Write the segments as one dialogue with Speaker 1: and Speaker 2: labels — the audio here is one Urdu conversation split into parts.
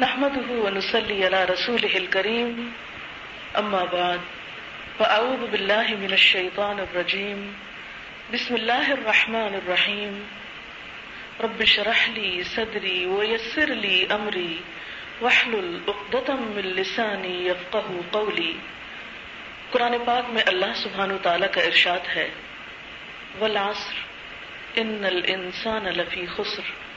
Speaker 1: نحمده ونصلي على رسوله الكريم. أما بعد، فأعوذ بالله من الشيطان الرجيم. بسم الله الرحمن الرحيم. رب شرح لي صدري ويسر لي أمري. واحلل عقدة من لساني يفقه قولي. قرآن پاک میں اللہ سبحانہ تعالیٰ کا ارشاد ہے. والعصر ان الانسان لفی خسر.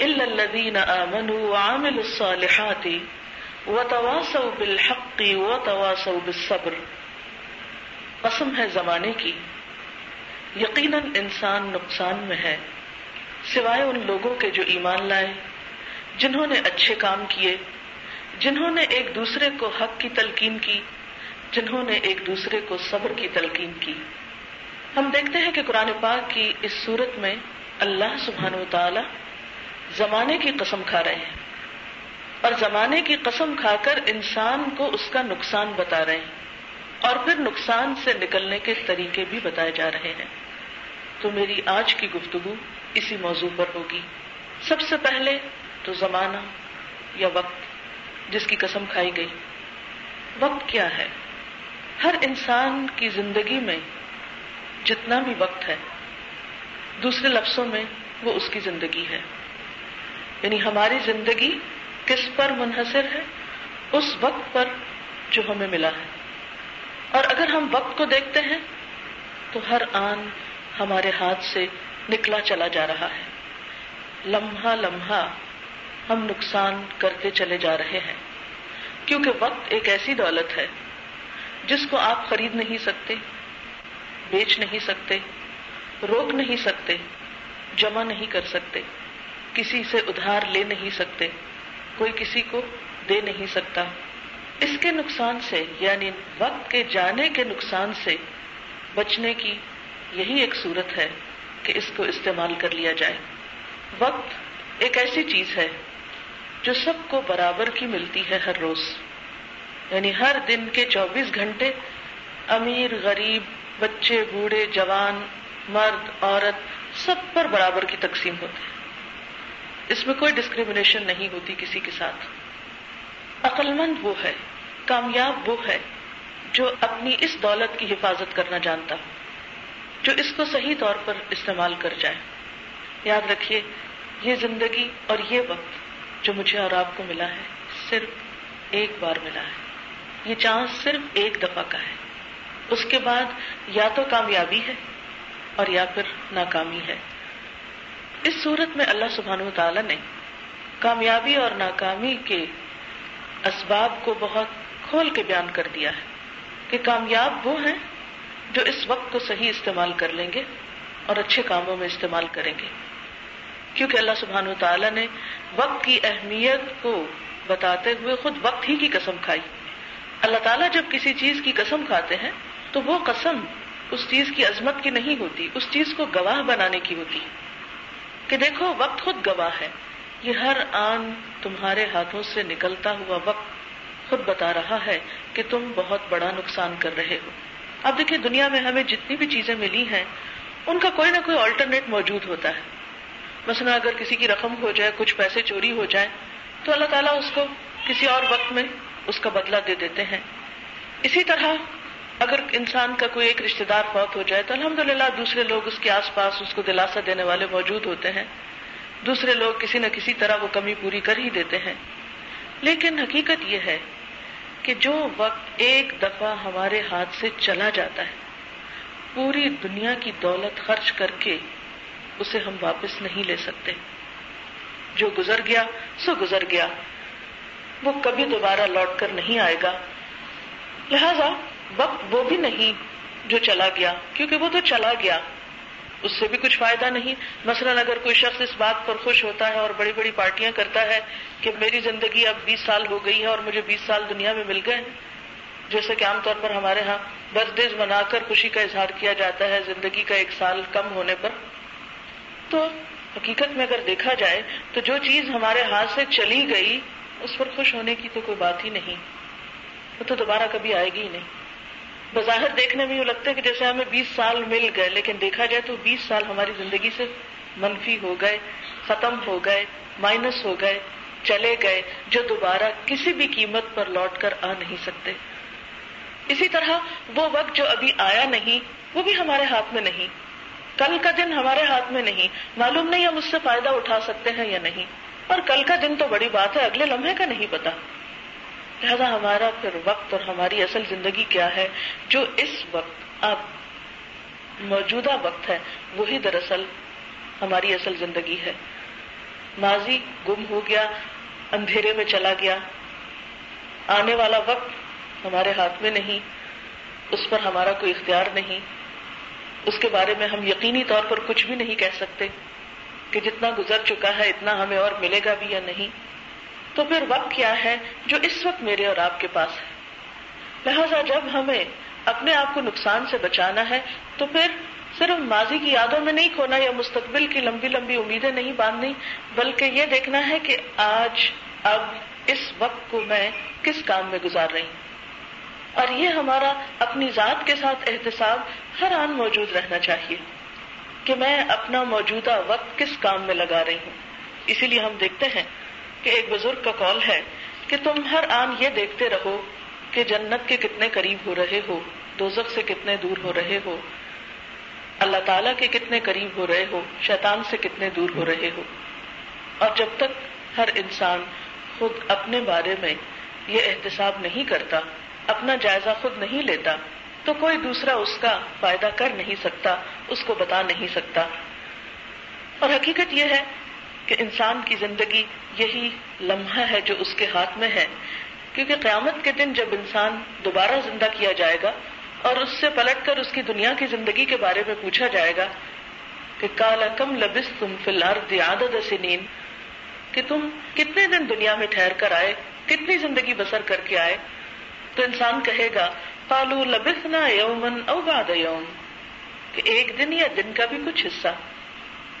Speaker 1: الا الذين امنوا وعملوا الصالحات وتواصوا بالحق وتواصوا بالصبر. قسم ہے زمانے کی. یقیناً انسان نقصان میں ہے. سوائے ان لوگوں کے جو ایمان لائے، جنہوں نے اچھے کام کیے، جنہوں نے ایک دوسرے کو حق کی تلقین کی، جنہوں نے ایک دوسرے کو صبر کی تلقین کی. ہم دیکھتے ہیں کہ قرآن پاک کی اس صورت میں اللہ سبحانہ و تعالی زمانے کی قسم کھا رہے ہیں۔ اور زمانے کی قسم کھا کر انسان کو اس کا نقصان بتا رہے ہیں۔ اور پھر نقصان سے نکلنے کے طریقے بھی بتائے جا رہے ہیں۔ تو میری آج کی گفتگو اسی موضوع پر ہوگی۔ سب سے پہلے تو زمانہ یا وقت جس کی قسم کھائی گئی۔ وقت کیا ہے؟ ہر انسان کی زندگی میں جتنا بھی وقت ہے، دوسرے لفظوں میں وہ اس کی زندگی ہے۔ یعنی ہماری زندگی کس پر منحصر ہے؟ اس وقت پر جو ہمیں ملا ہے۔ اور اگر ہم وقت کو دیکھتے ہیں، تو ہر آن ہمارے ہاتھ سے نکلا چلا جا رہا ہے۔ لمحہ لمحہ ہم نقصان کرتے چلے جا رہے ہیں۔ کیونکہ وقت ایک ایسی دولت ہے، جس کو آپ خرید نہیں سکتے، بیچ نہیں سکتے، روک نہیں سکتے، جمع نہیں کر سکتے۔ کسی سے ادھار لے نہیں سکتے، کوئی کسی کو دے نہیں سکتا۔ اس کے نقصان سے یعنی وقت کے جانے کے نقصان سے بچنے کی یہی ایک صورت ہے کہ اس کو استعمال کر لیا جائے۔ وقت ایک ایسی چیز ہے جو سب کو برابر کی ملتی ہے ہر روز۔ یعنی ہر دن کے چوبیس گھنٹے امیر، غریب، بچے، بوڑھے، جوان، مرد، عورت، سب پر برابر کی تقسیم ہوتی ہے۔ اس میں کوئی ڈسکریمنیشن نہیں ہوتی کسی کے ساتھ۔ عقل مند وہ ہے، کامیاب وہ ہے جو اپنی اس دولت کی حفاظت کرنا جانتا ہو، جو اس کو صحیح طور پر استعمال کر جائے۔ یاد رکھیے، یہ زندگی اور یہ وقت جو مجھے اور آپ کو ملا ہے، صرف ایک بار ملا ہے۔ یہ چانس صرف ایک دفعہ کا ہے۔ اس کے بعد یا تو کامیابی ہے اور یا پھر ناکامی ہے۔ اس صورت میں اللہ سبحانہ تعالیٰ نے کامیابی اور ناکامی کے اسباب کو بہت کھول کے بیان کر دیا ہے کہ کامیاب وہ ہیں جو اس وقت کو صحیح استعمال کر لیں گے اور اچھے کاموں میں استعمال کریں گے۔ کیونکہ اللہ سبحانہ تعالیٰ نے وقت کی اہمیت کو بتاتے ہوئے خود وقت ہی کی قسم کھائی۔ اللہ تعالیٰ جب کسی چیز کی قسم کھاتے ہیں تو وہ قسم اس چیز کی عظمت کی نہیں ہوتی، اس چیز کو گواہ بنانے کی ہوتی۔ کہ دیکھو، وقت خود گواہ ہے۔ یہ ہر آن تمہارے ہاتھوں سے نکلتا ہوا وقت خود بتا رہا ہے کہ تم بہت بڑا نقصان کر رہے ہو۔ اب دیکھیے دنیا میں ہمیں جتنی بھی چیزیں ملی ہیں، ان کا کوئی نہ کوئی آلٹرنیٹ موجود ہوتا ہے۔ مثلا اگر کسی کی رقم ہو جائے، کچھ پیسے چوری ہو جائے تو اللہ تعالیٰ اس کو کسی اور وقت میں اس کا بدلہ دے دیتے ہیں۔ اسی طرح اگر انسان کا کوئی ایک رشتے دار فوت ہو جائے تو الحمد دوسرے لوگ اس کے آس پاس اس کو دلاسا دینے والے موجود ہوتے ہیں۔ دوسرے لوگ کسی نہ کسی طرح وہ کمی پوری کر ہی دیتے ہیں۔ لیکن حقیقت یہ ہے کہ جو وقت ایک دفعہ ہمارے ہاتھ سے چلا جاتا ہے، پوری دنیا کی دولت خرچ کر کے اسے ہم واپس نہیں لے سکتے۔ جو گزر گیا سو گزر گیا، وہ کبھی دوبارہ لوٹ کر نہیں آئے گا۔ لہذا وقت وہ بھی نہیں جو چلا گیا، کیونکہ وہ تو چلا گیا۔ اس سے بھی کچھ فائدہ نہیں۔ مثلاً اگر کوئی شخص اس بات پر خوش ہوتا ہے اور بڑی بڑی پارٹیاں کرتا ہے کہ میری زندگی اب بیس سال ہو گئی ہے اور مجھے بیس سال دنیا میں مل گئے جیسے کہ عام طور پر ہمارے ہاں برتھ ڈیز منا کر خوشی کا اظہار کیا جاتا ہے، زندگی کا ایک سال کم ہونے پر، تو حقیقت میں اگر دیکھا جائے تو جو چیز ہمارے ہاتھ سے چلی گئی، اس پر خوش ہونے کی تو کوئی بات ہی نہیں۔ وہ تو دوبارہ کبھی آئے گی ہی نہیں۔ بظاہر دیکھنے میں یوں لگتا ہے کہ جیسے ہمیں بیس سال مل گئے، لیکن دیکھا جائے تو بیس سال ہماری زندگی سے منفی ہو گئے، ختم ہو گئے، مائنس ہو گئے، چلے گئے، جو دوبارہ کسی بھی قیمت پر لوٹ کر آ نہیں سکتے۔ اسی طرح وہ وقت جو ابھی آیا نہیں، وہ بھی ہمارے ہاتھ میں نہیں۔ کل کا دن ہمارے ہاتھ میں نہیں۔ معلوم نہیں ہم اس سے فائدہ اٹھا سکتے ہیں یا نہیں۔ اور کل کا دن تو بڑی بات ہے، اگلے لمحے کا نہیں پتا۔ لہذا ہمارا پھر وقت اور ہماری اصل زندگی کیا ہے؟ جو اس وقت اب موجودہ وقت ہے، وہی دراصل ہماری اصل زندگی ہے۔ ماضی گم ہو گیا، اندھیرے میں چلا گیا۔ آنے والا وقت ہمارے ہاتھ میں نہیں، اس پر ہمارا کوئی اختیار نہیں۔ اس کے بارے میں ہم یقینی طور پر کچھ بھی نہیں کہہ سکتے کہ جتنا گزر چکا ہے، اتنا ہمیں اور ملے گا بھی یا نہیں۔ تو پھر وقت کیا ہے جو اس وقت میرے اور آپ کے پاس ہے؟ لہذا جب ہمیں اپنے آپ کو نقصان سے بچانا ہے، تو پھر صرف ماضی کی یادوں میں نہیں کھونا یا مستقبل کی لمبی لمبی امیدیں نہیں باندھنی، بلکہ یہ دیکھنا ہے کہ آج، اب، اس وقت کو میں کس کام میں گزار رہی ہوں؟ اور یہ ہمارا اپنی ذات کے ساتھ احتساب ہر آن موجود رہنا چاہیے کہ میں اپنا موجودہ وقت کس کام میں لگا رہی ہوں؟ اسی لیے ہم دیکھتے ہیں کہ ایک بزرگ کا کال ہے کہ تم ہر آن یہ دیکھتے رہو کہ جنت کے کتنے قریب ہو رہے ہو، دوزخ سے کتنے دور ہو رہے ہو، اللہ تعالیٰ کے کتنے قریب ہو رہے ہو، شیطان سے کتنے دور ہو رہے ہو۔ اور جب تک ہر انسان خود اپنے بارے میں یہ احتساب نہیں کرتا، اپنا جائزہ خود نہیں لیتا، تو کوئی دوسرا اس کا فائدہ کر نہیں سکتا، اس کو بتا نہیں سکتا۔ اور حقیقت یہ ہے کہ انسان کی زندگی یہی لمحہ ہے جو اس کے ہاتھ میں ہے۔ کیونکہ قیامت کے دن جب انسان دوبارہ زندہ کیا جائے گا اور اس سے پلٹ کر اس کی دنیا کی زندگی کے بارے میں پوچھا جائے گا کہ کالا کم لبس تم فی الارض عادت سنین، کہ تم کتنے دن دنیا میں ٹھہر کر آئے، کتنی زندگی بسر کر کے آئے؟ تو انسان کہے گا پالو لبسنا یومن او بعد یوم، کہ ایک دن یا دن کا بھی کچھ حصہ۔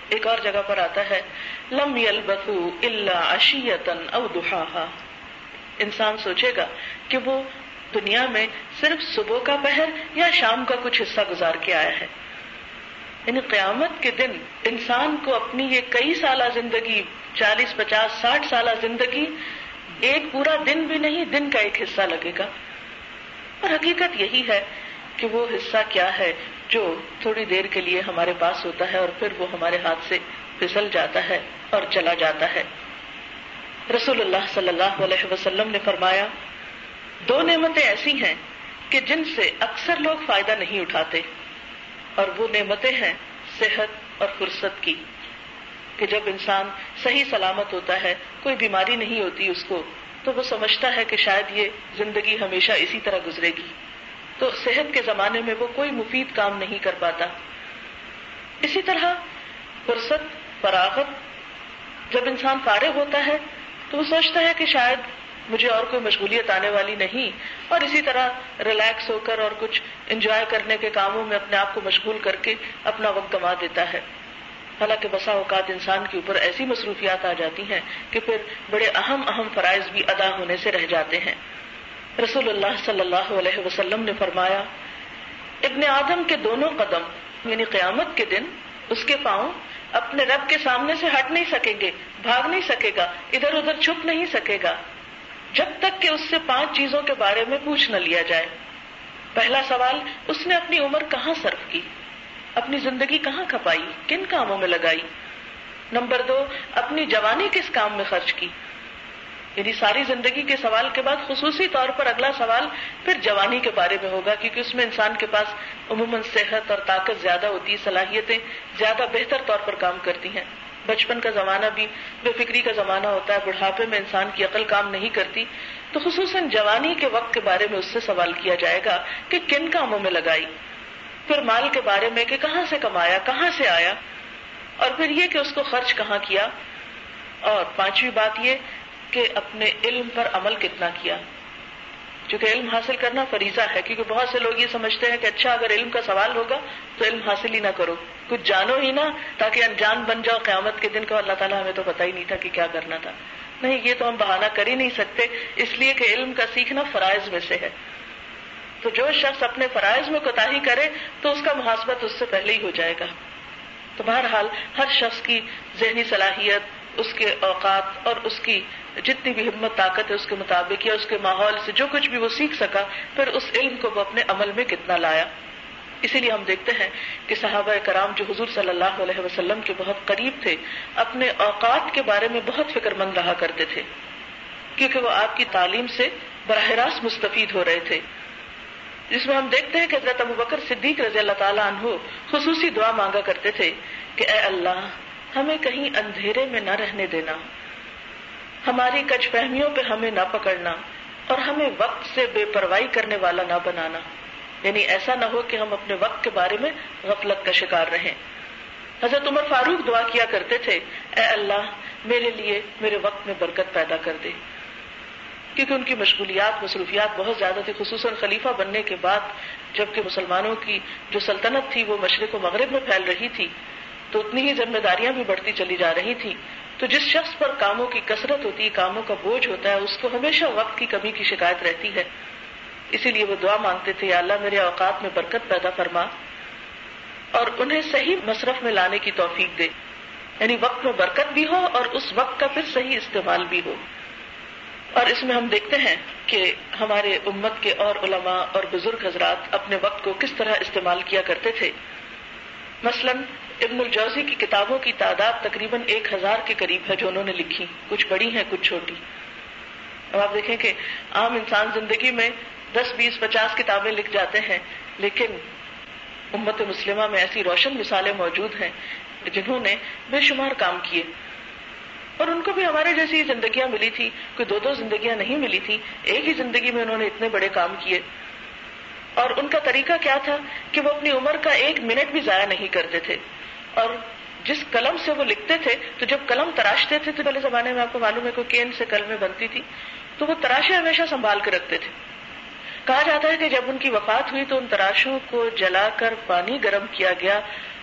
Speaker 1: ایک اور جگہ پر آتا ہے لم یلبثو الا عشیتن او دحاہا انسان سوچے گا کہ وہ دنیا میں صرف صبح کا پہر یا شام کا کچھ حصہ گزار کے آیا ہے۔ یعنی قیامت کے دن انسان کو اپنی یہ کئی سالہ زندگی، چالیس، پچاس، ساٹھ سالہ زندگی ایک پورا دن بھی نہیں، دن کا ایک حصہ لگے گا۔ اور حقیقت یہی ہے کہ وہ حصہ کیا ہے جو تھوڑی دیر کے لیے ہمارے پاس ہوتا ہے اور پھر وہ ہمارے ہاتھ سے پھسل جاتا ہے اور چلا جاتا ہے۔ رسول اللہ صلی اللہ علیہ وسلم نے فرمایا، دو نعمتیں ایسی ہیں کہ جن سے اکثر لوگ فائدہ نہیں اٹھاتے، اور وہ نعمتیں ہیں صحت اور فرصت کی۔ کہ جب انسان صحیح سلامت ہوتا ہے، کوئی بیماری نہیں ہوتی اس کو، تو وہ سمجھتا ہے کہ شاید یہ زندگی ہمیشہ اسی طرح گزرے گی۔ تو صحت کے زمانے میں وہ کوئی مفید کام نہیں کر پاتا۔ اسی طرح فرصت فراغت جب انسان فارغ ہوتا ہے تو وہ سوچتا ہے کہ شاید مجھے اور کوئی مشغولیت آنے والی نہیں اور اسی طرح ریلیکس ہو کر اور کچھ انجوائے کرنے کے کاموں میں اپنے آپ کو مشغول کر کے اپنا وقت گما دیتا ہے۔ حالانکہ بسا اوقات انسان کے اوپر ایسی مصروفیات آ جاتی ہیں کہ پھر بڑے اہم اہم فرائض بھی ادا ہونے سے رہ جاتے ہیں۔ رسول اللہ صلی اللہ علیہ وسلم نے فرمایا، ابن آدم کے دونوں قدم یعنی قیامت کے دن، اس کے پاؤں اپنے رب کے سامنے سے ہٹ نہیں سکیں گے، بھاگ نہیں سکے گا، ادھر ادھر چھپ نہیں سکے گا۔ جب تک کہ اس سے پانچ چیزوں کے بارے میں پوچھ نہ لیا جائے۔ پہلا سوال، اس نے اپنی عمر کہاں صرف کی؟ اپنی زندگی کہاں کھپائی؟ کن کاموں میں لگائی؟ نمبر دو، اپنی جوانی کس کام میں خرچ کی؟ یعنی ساری زندگی کے سوال کے بعد خصوصی طور پر اگلا سوال پھر جوانی کے بارے میں ہوگا، کیونکہ اس میں انسان کے پاس عموماً صحت اور طاقت زیادہ ہوتی ہے صلاحیتیں زیادہ بہتر طور پر کام کرتی ہیں۔ بچپن کا زمانہ بھی بے فکری کا زمانہ ہوتا ہے، بڑھاپے میں انسان کی عقل کام نہیں کرتی۔ تو خصوصاً جوانی کے وقت کے بارے میں اس سے سوال کیا جائے گا کہ کن کاموں میں لگائی؟ پھر مال کے بارے میں کہ کہاں سے کمایا، کہاں سے آیا؟ اور پھر یہ کہ اس کو خرچ کہاں کیا؟ اور پانچویں بات یہ کہ اپنے علم پر عمل کتنا کیا۔ چونکہ علم حاصل کرنا فریضہ ہے، کیونکہ بہت سے لوگ یہ سمجھتے ہیں کہ اچھا اگر علم کا سوال ہوگا تو علم حاصل ہی نہ کرو۔ کچھ جانو ہی نہ، تاکہ انجان بن جاؤ قیامت کے دن کو اللہ تعالیٰ ہمیں تو پتا ہی نہیں تھا کہ کیا کرنا تھا۔ نہیں، یہ تو ہم بہانہ کر ہی نہیں سکتے۔ اس لیے کہ علم کا سیکھنا فرائض میں سے ہے۔ تو جو شخص اپنے فرائض میں کوتا کرے، تو اس کا محاسبت اس سے پہلے ہی ہو جائے گا۔ تو بہرحال، ہر شخص کی ذہنی صلاحیت اس کے اوقات اور اس کی جتنی بھی ہمت، طاقت ہے، اس کے مطابق یا اس کے ماحول سے جو کچھ بھی وہ سیکھ سکا، پھر اس علم کو وہ اپنے عمل میں کتنا لایا؟ اسی لیے ہم دیکھتے ہیں کہ صحابہ کرام جو حضور صلی اللہ علیہ وسلم کے بہت قریب تھے، اپنے اوقات کے بارے میں بہت فکر مند رہا کرتے تھے، کیونکہ وہ آپ کی تعلیم سے براہ راست مستفید ہو رہے تھے۔ جس میں ہم دیکھتے ہیں کہ حضرت ابو بکر صدیق رضی اللہ تعالیٰ عنہ خصوصی دعا مانگا کرتے تھے کہ اے اللہ ہمیں کہیں اندھیرے میں نہ رہنے دینا۔ ہماری کچھ فہمیوں پہ ہمیں نہ پکڑنا اور ہمیں وقت سے بے پرواہی کرنے والا نہ بنانا۔ یعنی ایسا نہ ہو کہ ہم اپنے وقت کے بارے میں غفلت کا شکار رہیں۔ حضرت عمر فاروق دعا کیا کرتے تھے، اے اللہ، میرے لیے میرے وقت میں برکت پیدا کر دے۔ کیونکہ ان کی مشغولیات، مصروفیات بہت زیادہ تھی خصوصاً خلیفہ بننے کے بعد، جبکہ مسلمانوں کی جو سلطنت تھی، وہ مشرق و مغرب میں پھیل رہی تھی۔ تو اتنی ہی ذمہ داریاں بھی بڑھتی چلی جا رہی تھی تو جس شخص پر کاموں کی کثرت ہوتی ہے کاموں کا بوجھ ہوتا ہے، اس کو ہمیشہ وقت کی کمی کی شکایت رہتی ہے۔ اسی لیے وہ دعا مانگتے تھے، یا اللہ، میرے اوقات میں برکت پیدا فرما اور انہیں صحیح مصرف میں لانے کی توفیق دے۔ یعنی وقت میں برکت بھی ہو اور اس وقت کا پھر صحیح استعمال بھی ہو۔ اور اس میں ہم دیکھتے ہیں کہ ہمارے امت کے اور علماء اور بزرگ حضرات اپنے وقت کو کس طرح استعمال کیا کرتے تھے۔ مثلا ابن الجوزی کی کتابوں کی تعداد تقریباً ایک ہزار کے قریب ہے جو انہوں نے لکھی۔ کچھ بڑی ہیں، کچھ چھوٹی۔ اب آپ دیکھیں کہ عام انسان زندگی میں دس، بیس، پچاس کتابیں لکھ جاتے ہیں، لیکن امت مسلمہ میں ایسی روشن مثالیں موجود ہیں جنہوں نے بے شمار کام کیے۔ اور ان کو بھی ہمارے جیسی زندگیاں ملی تھی کوئی دو دو زندگیاں نہیں ملی تھی ایک ہی زندگی میں انہوں نے اتنے بڑے کام کیے۔ اور ان کا طریقہ کیا تھا کہ وہ اپنی عمر کا ایک منٹ بھی ضائع نہیں کرتے تھے۔ اور جس قلم سے وہ لکھتے تھے، تو جب قلم تراشتے تھے، تو پہلے زمانے میں آپ کو معلوم ہے کوئی کین سے قلمیں بنتی تھی، تو وہ تراشے ہمیشہ سنبھال کے رکھتے تھے۔ کہا جاتا ہے کہ جب ان کی وفات ہوئی، تو ان تراشوں کو جلا کر پانی گرم کیا گیا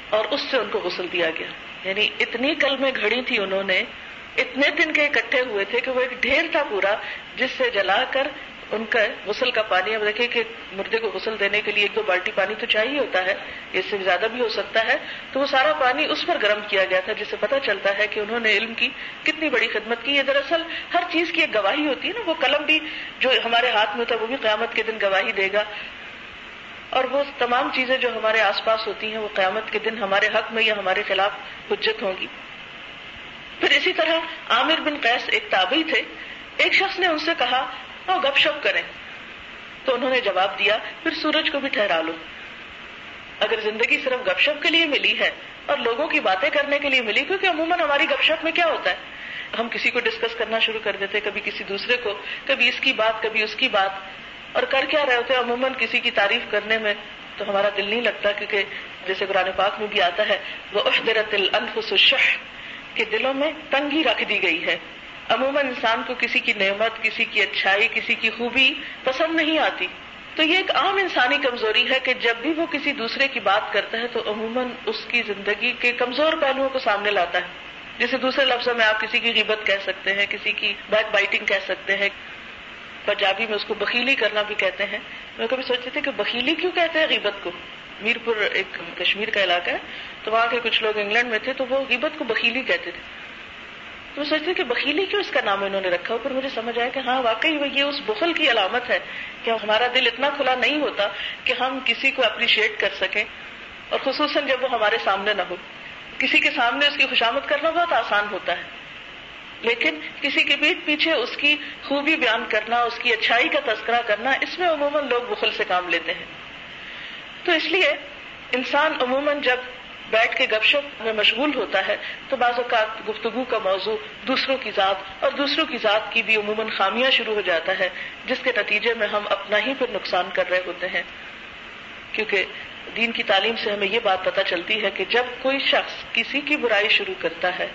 Speaker 1: اور اس سے ان کو غسل دیا گیا۔ یعنی اتنی قلمیں گھڑی تھی انہوں نے، اتنے دن کے اکٹھے ہوئے تھے کہ وہ ایک ڈھیر تھا پورا، جس سے جلا کر ان کا غسل کا پانی اب دیکھیں کہ مردے کو غسل دینے کے لیے ایک دو بالٹی پانی تو چاہیے ہوتا ہے، اس سے زیادہ بھی ہو سکتا ہے۔ تو وہ سارا پانی اس پر گرم کیا گیا تھا جس سے پتا چلتا ہے کہ انہوں نے علم کی کتنی بڑی خدمت کی۔ ہے دراصل ہر چیز کی ایک گواہی ہوتی ہے نا، وہ قلم بھی جو ہمارے ہاتھ میں ہوتا ہے، وہ بھی قیامت کے دن گواہی دے گا۔ اور وہ تمام چیزیں جو ہمارے آس پاس ہوتی ہیں، وہ قیامت کے دن ہمارے حق میں یا ہمارے خلاف حجت ہوں گی۔ پھر اسی طرح عامر بن قیس ایک تابعی تھے۔ ایک شخص نے ان سے کہا گپ شپ کریں۔ تو انہوں نے جواب دیا، پھر سورج کو بھی ٹھہرا لو۔ اگر زندگی صرف گپ شپ کے لیے ملی ہے اور لوگوں کی باتیں کرنے کے لیے ملی، کیونکہ عموماً ہماری گپ شپ میں کیا ہوتا ہے؟ ہم کسی کو ڈسکس کرنا شروع کر دیتے، کبھی کسی دوسرے کو، کبھی اس کی بات، کبھی اس کی بات۔ اور کر کیا رہے ہوتے، عموماً کسی کی تعریف کرنے میں تو ہمارا دل نہیں لگتا، کیونکہ جیسے قرآن پاک میں بھی آتا ہے وہ احدرت الانفس الشح کہ دلوں میں تنگی رکھ دی گئی ہے۔ عموماً انسان کو کسی کی نعمت، کسی کی اچھائی، کسی کی خوبی پسند نہیں آتی۔ تو یہ ایک عام انسانی کمزوری ہے کہ جب بھی وہ کسی دوسرے کی بات کرتا ہے تو عموماً اس کی زندگی کے کمزور پہلوؤں کو سامنے لاتا ہے۔ جیسے دوسرے لفظوں میں آپ کسی کی غیبت کہہ سکتے ہیں، کسی کی بیک بائٹنگ کہہ سکتے ہیں۔ پنجابی میں اس کو بخیلی کرنا بھی کہتے ہیں۔ میں کبھی سوچتے تھے کہ بخیلی کیوں کہتے ہیں غیبت کو؟ میر پور ایک کشمیر کا علاقہ ہے۔ تو وہاں کے کچھ لوگ انگلینڈ میں تھے تو وہ غیبت کو بخیلی کہتے تھے۔ تو میں سوچتے کہ بخیلی کیوں اس کا نام انہوں نے رکھا پھر مجھے سمجھ آیا کہ ہاں واقعی وہ یہ اس بخل کی علامت ہے کہ ہمارا دل اتنا کھلا نہیں ہوتا کہ ہم کسی کو اپریشیٹ کر سکیں اور خصوصاً جب وہ ہمارے سامنے نہ ہو۔ کسی کے سامنے اس کی خوشامد کرنا بہت آسان ہوتا ہے، لیکن کسی کے پیٹ پیچھے اس کی خوبی بیان کرنا، اس کی اچھائی کا تذکرہ کرنا، اس میں عموماً لوگ بخل سے کام لیتے ہیں۔ تو اس لیے انسان عموماً جب بیٹھ کے گپ شپ میں مشغول ہوتا ہے، تو بعض اوقات گفتگو کا موضوع دوسروں کی ذات اور دوسروں کی ذات کی بھی عموماً خامیاں شروع ہو جاتا ہے، جس کے نتیجے میں ہم اپنا ہی پھر نقصان کر رہے ہوتے ہیں۔ کیونکہ دین کی تعلیم سے ہمیں یہ بات پتہ چلتی ہے کہ جب کوئی شخص کسی کی برائی شروع کرتا ہے،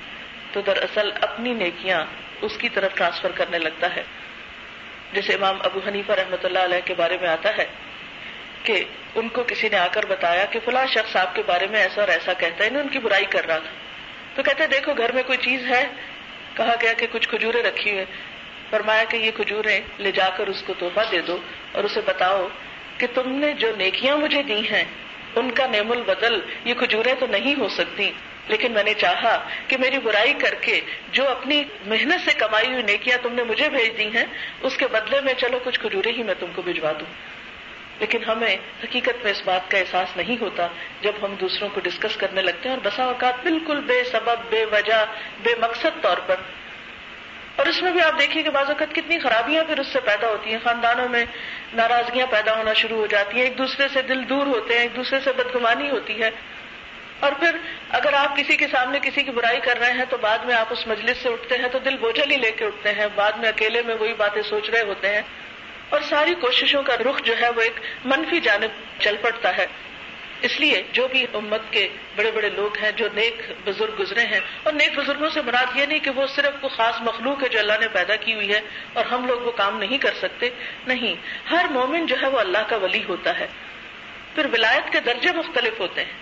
Speaker 1: تو دراصل اپنی نیکیاں اس کی طرف ٹرانسفر کرنے لگتا ہے۔ جیسے امام ابو حنیفہ رحمۃ اللہ علیہ کے بارے میں آتا ہے کہ ان کو کسی نے آ کر بتایا کہ فلاں شخص آپ کے بارے میں ایسا اور ایسا کہتا ہے ان کی برائی کر رہا تھا۔ تو کہتے دیکھو، گھر میں کوئی چیز ہے؟ کہا گیا کہ کچھ کھجورے رکھی ہوئے فرمایا کہ یہ کھجورے لے جا کر اس کو توحفہ دے دو اور اسے بتاؤ کہ تم نے جو نیکیاں مجھے دی ہیں، ان کا نیم البدل، یہ کھجورے تو نہیں ہو سکتی۔ لیکن میں نے چاہا کہ میری برائی کر کے جو اپنی محنت سے کمائی ہوئی نیکیاں تم نے مجھے بھیج دی ہیں، اس کے بدلے میں چلو کچھ کھجورے ہی میں تم کو بھجوا دوں۔ لیکن ہمیں حقیقت میں اس بات کا احساس نہیں ہوتا جب ہم دوسروں کو ڈسکس کرنے لگتے ہیں اور بسا اوقات بالکل بے سبب، بے وجہ، بے مقصد طور پر۔ اور اس میں بھی آپ دیکھیے کہ بعض اوقات کتنی خرابیاں پھر اس سے پیدا ہوتی ہیں۔ خاندانوں میں ناراضگیاں پیدا ہونا شروع ہو جاتی ہیں۔ ایک دوسرے سے دل دور ہوتے ہیں، ایک دوسرے سے بدگمانی ہوتی ہے۔ اور پھر اگر آپ کسی کے سامنے کسی کی برائی کر رہے ہیں تو بعد میں آپ اس مجلس سے اٹھتے ہیں تو دل بوجھل ہی لے کے اٹھتے ہیں۔ بعد میں اکیلے میں وہی باتیں سوچ رہے ہوتے ہیں۔ اور ساری کوششوں کا رخ جو ہے وہ ایک منفی جانب چل پڑتا ہے۔ اس لیے جو بھی امت کے بڑے بڑے لوگ ہیں جو نیک بزرگ گزرے ہیں، اور نیک بزرگوں سے مراد یہ نہیں کہ وہ صرف کوئی خاص مخلوق ہے جو اللہ نے پیدا کی ہوئی ہے اور ہم لوگ وہ کام نہیں کر سکتے۔ نہیں، ہر مومن جو ہے وہ اللہ کا ولی ہوتا ہے۔ پھر ولایت کے درجے مختلف ہوتے ہیں۔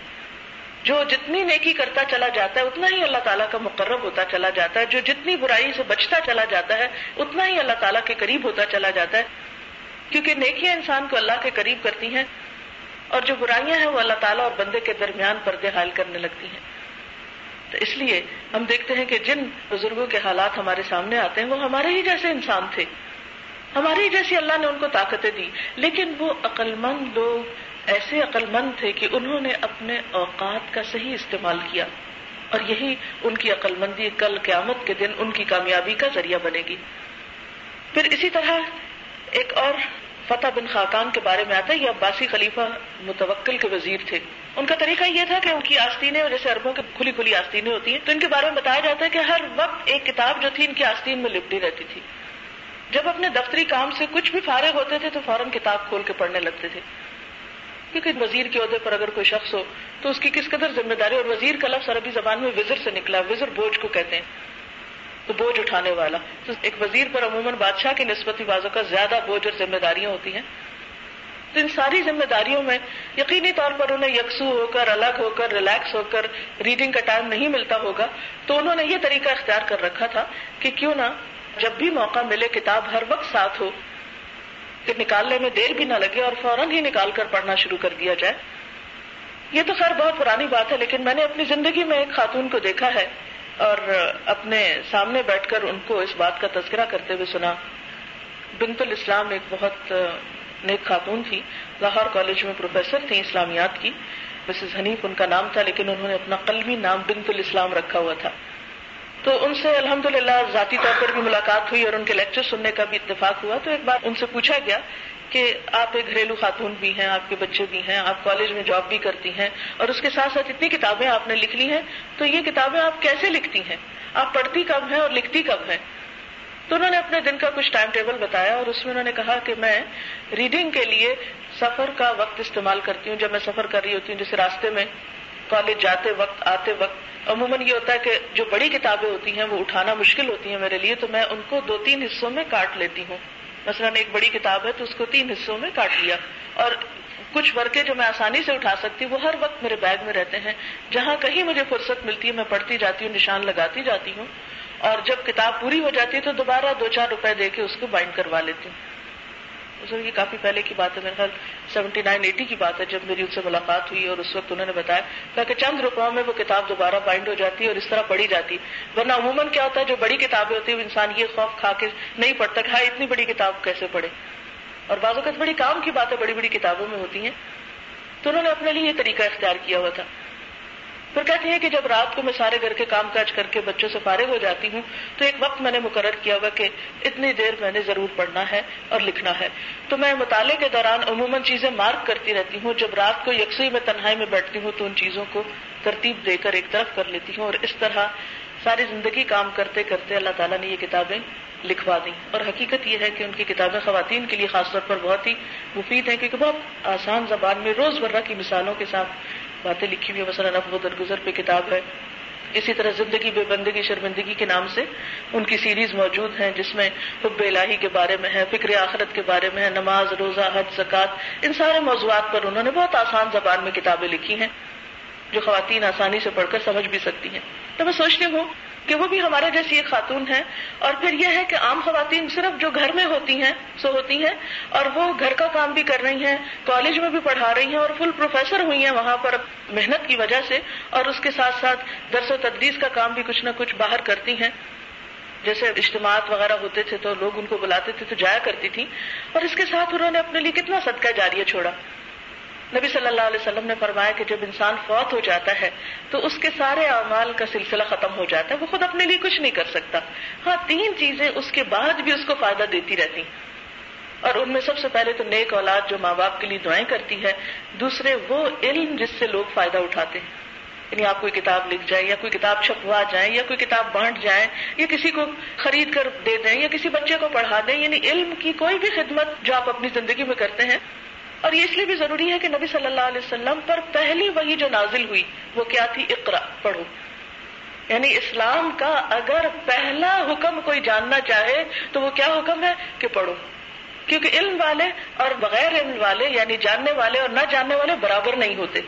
Speaker 1: جو جتنی نیکی کرتا چلا جاتا ہے، اتنا ہی اللہ تعالیٰ کا مقرب ہوتا چلا جاتا ہے۔ جو جتنی برائی سے بچتا چلا جاتا ہے، اتنا ہی اللہ تعالیٰ کے قریب ہوتا چلا جاتا ہے۔ کیونکہ نیکیاں انسان کو اللہ کے قریب کرتی ہیں اور جو برائیاں ہیں وہ اللہ تعالیٰ اور بندے کے درمیان پردے حائل کرنے لگتی ہیں۔ تو اس لیے ہم دیکھتے ہیں کہ جن بزرگوں کے حالات ہمارے سامنے آتے ہیں وہ ہمارے ہی جیسے انسان تھے۔ ہماری جیسی اللہ نے ان کو طاقتیں دی۔ لیکن وہ عقلمند لوگ ایسے عقل مند تھے کہ انہوں نے اپنے اوقات کا صحیح استعمال کیا اور یہی ان کی عقل مندی کل قیامت کے دن ان کی کامیابی کا ذریعہ بنے گی۔ پھر اسی طرح ایک اور فتح بن خاقان کے بارے میں آتا ہے، یہ عباسی خلیفہ متوکل کے وزیر تھے۔ ان کا طریقہ یہ تھا کہ ان کی آستینیں جیسے اربوں کی کھلی کھلی آستینیں ہوتی ہیں، تو ان کے بارے میں بتایا جاتا ہے کہ ہر وقت ایک کتاب جو تھی، ان کی آستین میں لپٹی رہتی تھی۔ جب اپنے دفتری کام سے کچھ بھی فارغ ہوتے تھے، تو فوراً کتاب کھول کے پڑھنے لگتے تھے۔ کیونکہ وزیر کے عہدے پر اگر کوئی شخص ہو، تو اس کی کس قدر ذمہ داری، اور وزیر کا لفظ عربی زبان میں وزر سے نکلا، وزر بوجھ کو کہتے ہیں۔ تو بوجھ اٹھانے والا۔ تو ایک وزیر پر عموماً بادشاہ کی نسبتی بازوں کا زیادہ بوجھ اور ذمہ داریاں ہوتی ہیں۔ تو ان ساری ذمہ داریوں میں یقینی طور پر انہیں یکسو ہو کر، الگ ہو کر ریلیکس ہو کر ریڈنگ کا ٹائم نہیں ملتا ہوگا۔ تو انہوں نے یہ طریقہ اختیار کر رکھا تھا کہ کیوں نہ جب بھی موقع ملے کتاب ہر وقت ساتھ ہو کہ نکالنے میں دیر بھی نہ لگے اور فوراً ہی نکال کر پڑھنا شروع کر دیا جائے۔ یہ تو خیر بہت پرانی بات ہے، لیکن میں نے اپنی زندگی میں ایک خاتون کو دیکھا ہے۔ اور اپنے سامنے بیٹھ کر ان کو اس بات کا تذکرہ کرتے ہوئے سنا۔ بنت الاسلام ایک بہت نیک خاتون تھی۔ لاہور کالج میں پروفیسر تھی اسلامیات کی۔ مسز حنیف ان کا نام تھا، لیکن انہوں نے اپنا قلمی نام بنت الاسلام رکھا ہوا تھا۔ تو ان سے الحمد للہ ذاتی طور پر بھی ملاقات ہوئی اور ان کے لیکچر سننے کا بھی اتفاق ہوا۔ تو ایک بار ان سے پوچھا گیا کہ آپ ایک گھریلو خاتون بھی ہیں، آپ کے بچے بھی ہیں، آپ کالج میں جاب بھی کرتی ہیں اور اس کے ساتھ ساتھ اتنی کتابیں آپ نے لکھ لی ہیں، تو یہ کتابیں آپ کیسے لکھتی ہیں؟ آپ پڑھتی کب ہیں اور لکھتی کب ہیں؟ تو انہوں نے اپنے دن کا کچھ ٹائم ٹیبل بتایا اور اس میں انہوں نے کہا کہ میں ریڈنگ کے لیے سفر کا وقت استعمال کرتی ہوں۔ جب میں سفر کر رہی ہوتی ہوں، جیسے راستے میں کالج جاتے وقت، آتے وقت، عموماً یہ ہوتا ہے کہ جو بڑی کتابیں ہوتی ہیں وہ اٹھانا مشکل ہوتی ہیں میرے لیے، تو میں ان کو دو تین حصوں میں کاٹ لیتی ہوں۔ مثلاً ایک بڑی کتاب ہے تو اس کو تین حصوں میں کاٹ لیا۔ اور کچھ ورقے جو میں آسانی سے اٹھا سکتی ہوں، وہ ہر وقت میرے بیگ میں رہتے ہیں۔ جہاں کہیں مجھے فرصت ملتی ہے، میں پڑھتی جاتی ہوں، نشان لگاتی جاتی ہوں۔ اور جب کتاب پوری ہو جاتی ہے تو دوبارہ دو چار روپے دے کے اس کو بائنڈ کروا لیتی ہوں۔ یہ کافی پہلے کی بات ہے، میرے خیال سیونٹی نائن ایٹی کی بات ہے، جب میری ان سے ملاقات ہوئی اور اس وقت انہوں نے بتایا کہ چند روپوں میں وہ کتاب دوبارہ بائنڈ ہو جاتی ہے اور اس طرح پڑھی جاتی ورنہ عموماً کیا ہوتا ہے، جو بڑی کتابیں ہوتی ہیں، وہ انسان یہ خوف کھا کے نہیں پڑھتا کہ ہاں اتنی بڑی کتاب کیسے پڑھے؟ اور بعض اوقات بڑی کام کی باتیں بڑی بڑی کتابوں میں ہوتی ہیں۔ تو انہوں نے اپنے لیے یہ طریقہ اختیار کیا ہوا تھا۔ پھر کہتے ہیں کہ جب رات کو میں سارے گھر کے کام کاج کر کے بچوں سے فارغ ہو جاتی ہوں، تو ایک وقت میں نے مقرر کیا ہوا کہ اتنی دیر میں نے ضرور پڑھنا ہے اور لکھنا ہے۔ تو میں مطالعے کے دوران عموماً چیزیں مارک کرتی رہتی ہوں۔ جب رات کو یکسوئی میں تنہائی میں بیٹھتی ہوں، تو ان چیزوں کو ترتیب دے کر ایک طرف کر لیتی ہوں۔ اور اس طرح ساری زندگی کام کرتے کرتے اللہ تعالیٰ نے یہ کتابیں لکھوا دی اور حقیقت یہ ہے کہ ان کی کتابیں خواتین کے لیے خاص طور پر بہت ہی مفید ہیں، کیونکہ بہت آسان زبان میں روز مرہ کی مثالوں کے ساتھ باتیں لکھی ہوئی مثلاً افو درگزر پہ کتاب ہے۔ اسی طرح زندگی بے بندگی، شرمندگی کے نام سے ان کی سیریز موجود ہیں، جس میں حب الہی کے بارے میں ہے، فکر آخرت کے بارے میں ہے، نماز، روزہ، حج زکات ان سارے موضوعات پر انہوں نے بہت آسان زبان میں کتابیں لکھی ہیں، جو خواتین آسانی سے پڑھ کر سمجھ بھی سکتی ہیں۔ تو میں سوچتی ہوں کہ وہ بھی ہمارے جیسی ایک خاتون ہے اور پھر یہ ہے کہ عام خواتین صرف جو گھر میں ہوتی ہیں، سو ہوتی ہیں اور وہ گھر کا کام بھی کر رہی ہیں، کالج میں بھی پڑھا رہی ہیں اور فل پروفیسر ہوئی ہیں وہاں پر محنت کی وجہ سے اور اس کے ساتھ ساتھ درس و تدریس کا کام بھی کچھ نہ کچھ باہر کرتی ہیں۔ جیسے اجتماعات وغیرہ ہوتے تھے تو لوگ ان کو بلاتے تھے تو جایا کرتی تھی اور اس کے ساتھ انہوں نے اپنے لیے کتنا صدقہ جاریہ چھوڑا۔ نبی صلی اللہ علیہ وسلم نے فرمایا کہ جب انسان فوت ہو جاتا ہے تو اس کے سارے اعمال کا سلسلہ ختم ہو جاتا ہے، وہ خود اپنے لیے کچھ نہیں کر سکتا۔ ہاں تین چیزیں اس کے بعد بھی اس کو فائدہ دیتی رہتی۔ اور ان میں سب سے پہلے تو نیک اولاد جو ماں باپ کے لیے دعائیں کرتی ہے، دوسرے وہ علم جس سے لوگ فائدہ اٹھاتے ہیں۔ یعنی آپ کوئی کتاب لکھ جائیں یا کوئی کتاب چھپوا جائیں یا کوئی کتاب بانٹ جائیں یا کسی کو خرید کر دے دیں یا کسی بچے کو پڑھا دیں یعنی علم کی کوئی بھی خدمت جو آپ اپنی زندگی میں کرتے ہیں اور یہ اس لیے بھی ضروری ہے کہ نبی صلی اللہ علیہ وسلم پر پہلی وہی جو نازل ہوئی وہ کیا تھی؟ اقرا پڑھو۔ یعنی اسلام کا اگر پہلا حکم کوئی جاننا چاہے تو وہ کیا حکم ہے؟ کہ پڑھو۔ کیونکہ علم والے اور بغیر علم والے یعنی جاننے والے اور نہ جاننے والے برابر نہیں ہوتے۔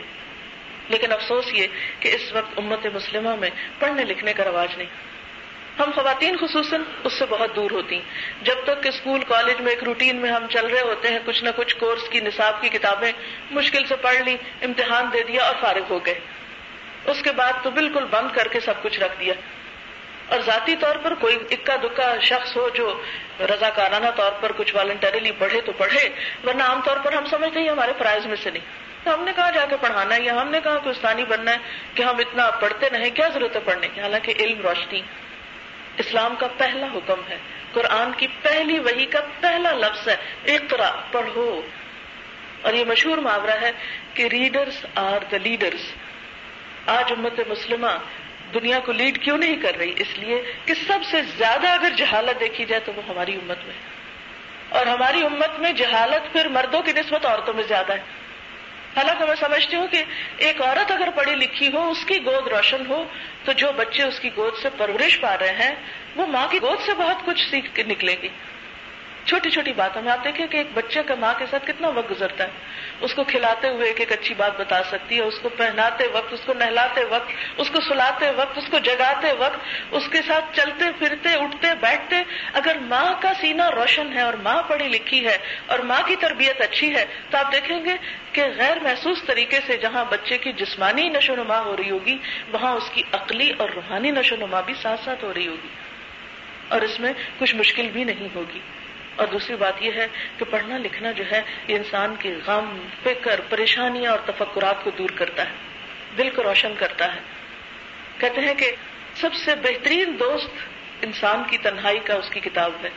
Speaker 1: لیکن افسوس یہ کہ اس وقت امت مسلمہ میں پڑھنے لکھنے کا رواج نہیں۔ ہم خواتین خصوصاً اس سے بہت دور ہوتی ہیں۔ جب تک کہ اسکول، کالج میں ایک روٹین میں ہم چل رہے ہوتے ہیں، کچھ نہ کچھ کورس کی نصاب کی کتابیں مشکل سے پڑھ لی امتحان دے دیا اور فارغ ہو گئے۔ اس کے بعد تو بالکل بند کر کے سب کچھ رکھ دیا۔ اور ذاتی طور پر کوئی اکا دکا شخص ہو جو رضا کارانہ طور پر کچھ والنٹریلی پڑھے تو پڑھے، ورنہ عام طور پر ہم سمجھتے ہیں ہمارے فرائض میں سے نہیں۔ تو ہم نے کہا جا کے پڑھانا ہے؟ یا ہم نے کہا کہ استانی بننا ہے کہ ہم اتنا پڑھتے رہیں کیا ضرورت ہے پڑھنے کی؟ حالانکہ علم روشنی اسلام کا پہلا حکم ہے۔ قرآن کی پہلی وہی کا پہلا لفظ ہے۔ اقرا پڑھو۔ اور یہ مشہور محاورہ ہے کہ ریڈرس آر دا لیڈرس آج امت مسلمہ دنیا کو لیڈ کیوں نہیں کر رہی؟ اس لیے کہ سب سے زیادہ اگر جہالت دیکھی جائے تو وہ ہماری امت میں اور ہماری امت میں جہالت پھر مردوں کی نسبت عورتوں میں زیادہ ہے۔ حالانکہ میں سمجھتی ہوں کہ ایک عورت اگر پڑھی لکھی ہو، اس کی گود روشن ہو، تو جو بچے اس کی گود سے پرورش پا رہے ہیں، وہ ماں کی گود سے بہت کچھ سیکھ کے نکلے گی۔ چھوٹی چھوٹی باتوں میں، آپ دیکھیں کہ ایک بچے کا ماں کے ساتھ کتنا وقت گزرتا ہے۔ اس کو کھلاتے ہوئے ایک ایک اچھی بات بتا سکتی ہے، اس کو پہناتے وقت، اس کو نہلاتے وقت، اس کو سلاتے وقت، اس کو جگاتے وقت، اس کے ساتھ چلتے پھرتے، اٹھتے، بیٹھتے۔ اگر ماں کا سینہ روشن ہے اور ماں پڑھی لکھی ہے اور ماں کی تربیت اچھی ہے، تو آپ دیکھیں گے کہ غیر محسوس طریقے سے جہاں بچے کی جسمانی نشو نما ہو رہی ہوگی، وہاں اس کی عقلی اور روحانی نشو نما بھی ساتھ ساتھ ہو رہی ہوگی۔ اور اس میں کچھ مشکل بھی نہیں ہوگی۔ اور دوسری بات یہ ہے کہ پڑھنا لکھنا جو ہے یہ انسان کی غم، فکر، پریشانیاں اور تفکرات کو دور کرتا ہے، دل کو روشن کرتا ہے۔ کہتے ہیں کہ سب سے بہترین دوست انسان کی تنہائی کا اس کی کتاب ہے۔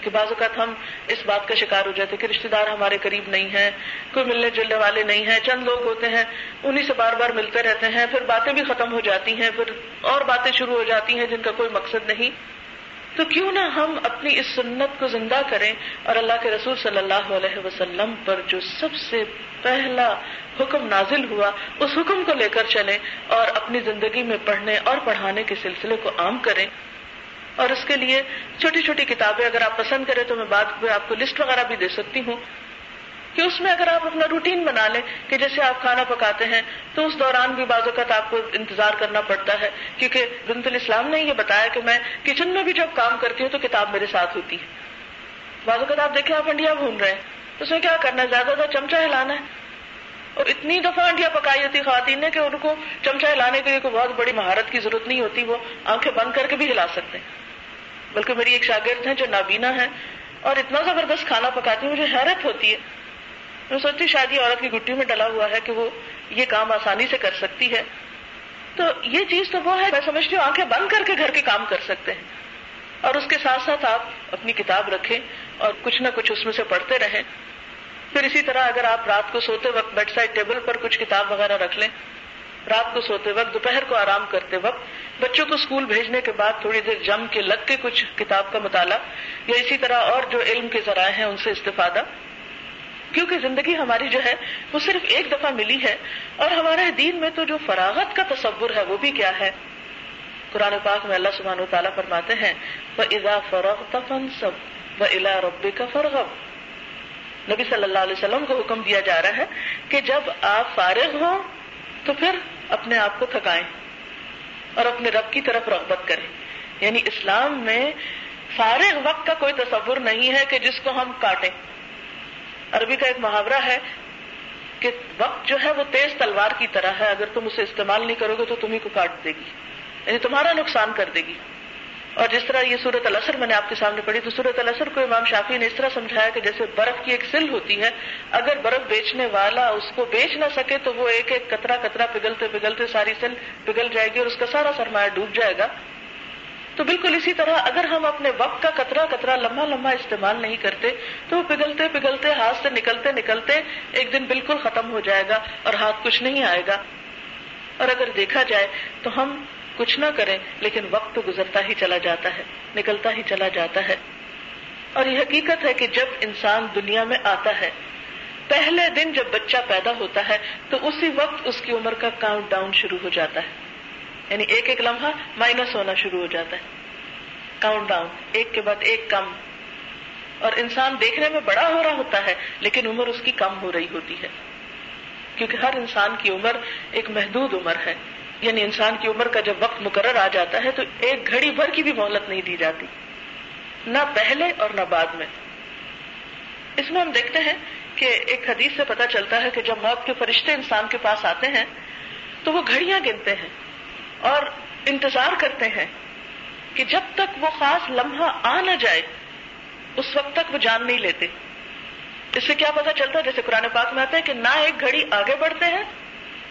Speaker 1: کہ بعض اوقات ہم اس بات کا شکار ہو جاتے کہ رشتے دار ہمارے قریب نہیں ہیں، کوئی ملنے جلنے والے نہیں ہیں، چند لوگ ہوتے ہیں انہیں سے بار بار ملتے رہتے ہیں، پھر باتیں بھی ختم ہو جاتی ہیں، پھر اور باتیں شروع ہو جاتی ہیں جن کا کوئی مقصد نہیں۔ تو کیوں نہ ہم اپنی اس سنت کو زندہ کریں اور اللہ کے رسول صلی اللہ علیہ وسلم پر جو سب سے پہلا حکم نازل ہوا، اس حکم کو لے کر چلیں اور اپنی زندگی میں پڑھنے اور پڑھانے کے سلسلے کو عام کریں۔ اور اس کے لیے چھوٹی چھوٹی کتابیں اگر آپ پسند کریں تو میں بعد میں آپ کو لسٹ وغیرہ بھی دے سکتی ہوں۔ کہ اس میں اگر آپ اپنا روٹین بنا لیں کہ جیسے آپ کھانا پکاتے ہیں، تو اس دوران بھی بعض اوقات آپ کو انتظار کرنا پڑتا ہے، کیونکہ بنت الاسلام نے یہ بتایا کہ میں کچن میں بھی جب کام کرتی ہوں تو کتاب میرے ساتھ ہوتی ہے۔ بعض اوقات آپ دیکھیں، آپ انڈیا بھون رہے ہیں اس میں کیا کرنا ہے؟ زیادہ زیادہ چمچا ہلانا ہے۔ اور اتنی دفعہ انڈیا پکائی ہوتی خواتین نے کہ ان کو چمچا ہلانے کے لیے کوئی بہت بڑی مہارت کی ضرورت نہیں ہوتی، وہ آنکھیں بند کر کے بھی ہلا سکتے ہیں۔ بلکہ میری ایک شاگرد ہے جو نابینا ہے اور اتنا زبردست کھانا پکاتی ہے مجھے حیرت ہوتی ہے۔ میں سوچتی شادی عورت کی گٹی میں ڈلا ہوا ہے کہ وہ یہ کام آسانی سے کر سکتی ہے۔ تو یہ چیز تو وہ ہے، میں سمجھتی ہوں، آنکھیں بند کر کے گھر کے کام کر سکتے ہیں۔ اور اس کے ساتھ ساتھ آپ اپنی کتاب رکھیں اور کچھ نہ کچھ اس میں سے پڑھتے رہیں۔ پھر اسی طرح اگر آپ رات کو سوتے وقت بیڈ سائڈ ٹیبل پر کچھ کتاب وغیرہ رکھ لیں، رات کو سوتے وقت، دوپہر کو آرام کرتے وقت، بچوں کو اسکول بھیجنے کے بعد تھوڑی دیر جم کے لگ کے کچھ کتاب کا مطالعہ یا اسی طرح اور جو علم کے ذرائع ہیں، ان سے استفادہ کیونکہ زندگی ہماری جو ہے وہ صرف ایک دفعہ ملی ہے اور ہمارے دین میں تو جو فراغت کا تصور ہے وہ بھی کیا ہے؟ قرآن پاک میں اللہ سبحانہ و تعالیٰ فرماتے ہیں وہ اضا فرغ تفن سب و الا رب کا فرغب نبی صلی اللہ علیہ وسلم کو حکم دیا جا رہا ہے کہ جب آپ فارغ ہوں تو پھر اپنے آپ کو تھکائیں اور اپنے رب کی طرف رغبت کریں۔ یعنی اسلام میں فارغ وقت کا کوئی تصور نہیں ہے کہ جس کو ہم کاٹیں۔ عربی کا ایک محاورہ ہے کہ وقت جو ہے وہ تیز تلوار کی طرح ہے، اگر تم اسے استعمال نہیں کرو گے تو تمہیں کو کاٹ دے گی۔ یعنی تمہارا نقصان کر دے گی۔ اور جس طرح یہ صورت الاثر میں نے آپ کے سامنے پڑھی، تو صورت الاثر کو امام شافی نے اس طرح سمجھایا کہ جیسے برف کی ایک سل ہوتی ہے، اگر برف بیچنے والا اس کو بیچ نہ سکے تو وہ ایک ایک کترا کترا پگھلتے پگھلتے ساری سل پگھل جائے گی اور اس کا سارا سرمایہ ڈوب جائے گا۔ تو بالکل اسی طرح اگر ہم اپنے وقت کا کترا کترا لمبا لمبا استعمال نہیں کرتے، تو وہ پگھلتے پگھلتے ہاتھ سے نکلتے نکلتے ایک دن بالکل ختم ہو جائے گا اور ہاتھ کچھ نہیں آئے گا۔ اور اگر دیکھا جائے تو ہم کچھ نہ کریں، لیکن وقت تو گزرتا ہی چلا جاتا ہے، نکلتا ہی چلا جاتا ہے۔ اور یہ حقیقت ہے کہ جب انسان دنیا میں آتا ہے، پہلے دن جب بچہ پیدا ہوتا ہے، تو اسی وقت اس کی عمر کا کاؤنٹ ڈاؤن شروع ہو جاتا ہے۔ یعنی ایک ایک لمحہ مائنس ہونا شروع ہو جاتا ہے۔ کاؤنٹ ڈاؤن ایک کے بعد ایک کم۔ اور انسان دیکھنے میں بڑا ہو رہا ہوتا ہے، لیکن عمر اس کی کم ہو رہی ہوتی ہے۔ کیونکہ ہر انسان کی عمر ایک محدود عمر ہے۔ یعنی انسان کی عمر کا جب وقت مقرر آ جاتا ہے، تو ایک گھڑی بھر کی بھی مہلت نہیں دی جاتی۔ نہ پہلے اور نہ بعد میں۔ اس میں ہم دیکھتے ہیں کہ ایک حدیث سے پتا چلتا ہے کہ جب موت کے فرشتے انسان کے پاس آتے ہیں، تو وہ گھڑیاں گنتے ہیں۔ اور انتظار کرتے ہیں کہ جب تک وہ خاص لمحہ آ نہ جائے، اس وقت تک وہ جان نہیں لیتے۔ اس سے کیا پتا چلتا ہے جیسے قرآن پاک میں آتا ہے کہ نہ ایک گھڑی آگے بڑھتے ہیں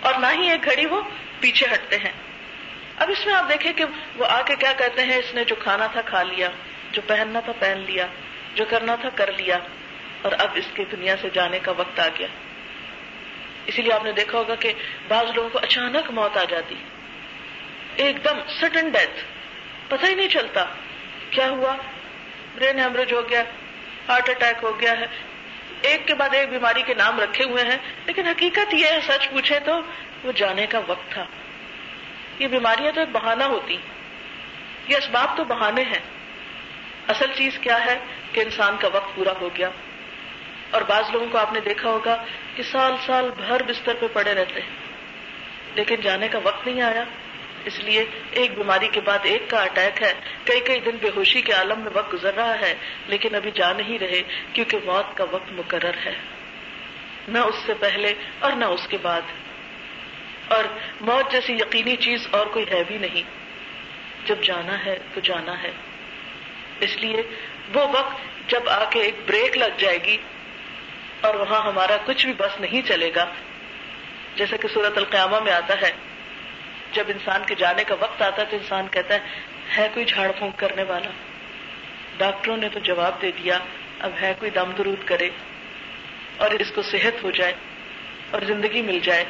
Speaker 1: اور نہ ہی ایک گھڑی وہ پیچھے ہٹتے ہیں۔ اب اس میں آپ دیکھیں کہ وہ آ کے کیا کہتے ہیں، اس نے جو کھانا تھا کھا لیا، جو پہننا تھا پہن لیا، جو کرنا تھا کر لیا، اور اب اس کی دنیا سے جانے کا وقت آ گیا۔ اسی لیے آپ نے دیکھا ہوگا کہ بعض لوگوں کو اچانک موت آ جاتی۔ ایک دم سڈن ڈیتھ پتہ ہی نہیں چلتا۔ کیا ہوا؟ برین ہیمریج ہو گیا، ہارٹ اٹیک ہو گیا ہے۔ ایک کے بعد ایک بیماری کے نام رکھے ہوئے ہیں، لیکن حقیقت یہ ہے، سچ پوچھے تو وہ جانے کا وقت تھا۔ یہ بیماریاں تو ایک بہانہ ہوتی۔ یہ اسباب تو بہانے ہیں۔ اصل چیز کیا ہے کہ انسان کا وقت پورا ہو گیا۔ اور بعض لوگوں کو آپ نے دیکھا ہوگا کہ سال سال بھر بستر پہ پڑے رہتے۔ ہیں لیکن جانے کا وقت نہیں آیا۔ اس لیے ایک بیماری کے بعد ایک کا اٹیک ہے۔ کئی کئی دن بے ہوشی کے عالم میں وقت گزر رہا ہے، لیکن ابھی جا نہیں رہے کیونکہ موت کا وقت مقرر ہے۔ نہ اس سے پہلے اور نہ اس کے بعد۔ اور موت جیسی یقینی چیز اور کوئی ہے بھی نہیں۔ جب جانا ہے تو جانا ہے۔ اس لیے وہ وقت جب آ کے ایک بریک لگ جائے گی اور وہاں ہمارا کچھ بھی بس نہیں چلے گا، جیسا کہ صورت القیامہ میں آتا ہے۔ جب انسان کے جانے کا وقت آتا ہے تو انسان کہتا ہے ہے کوئی جھاڑ پھونک کرنے والا؟ ڈاکٹروں نے تو جواب دے دیا، اب ہے کوئی دم درود کرے اور اس کو صحت ہو جائے اور زندگی مل جائے۔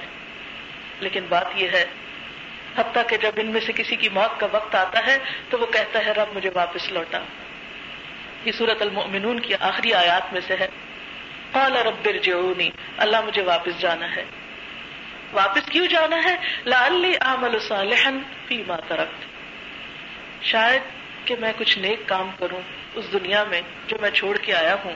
Speaker 1: لیکن بات یہ ہے، حتیٰ کہ جب ان میں سے کسی کی موت کا وقت آتا ہے تو وہ کہتا ہے، رب مجھے واپس لوٹا۔ یہ سورت المؤمنون کی آخری آیات میں سے ہے۔ قال رب ارجعونی، اللہ مجھے واپس جانا ہے۔ واپس کیوں جانا ہے؟ لعلی اعمل صالحا فیما ترکت شاید کہ میں کچھ نیک کام کروں اس دنیا میں جو میں چھوڑ کے آیا ہوں۔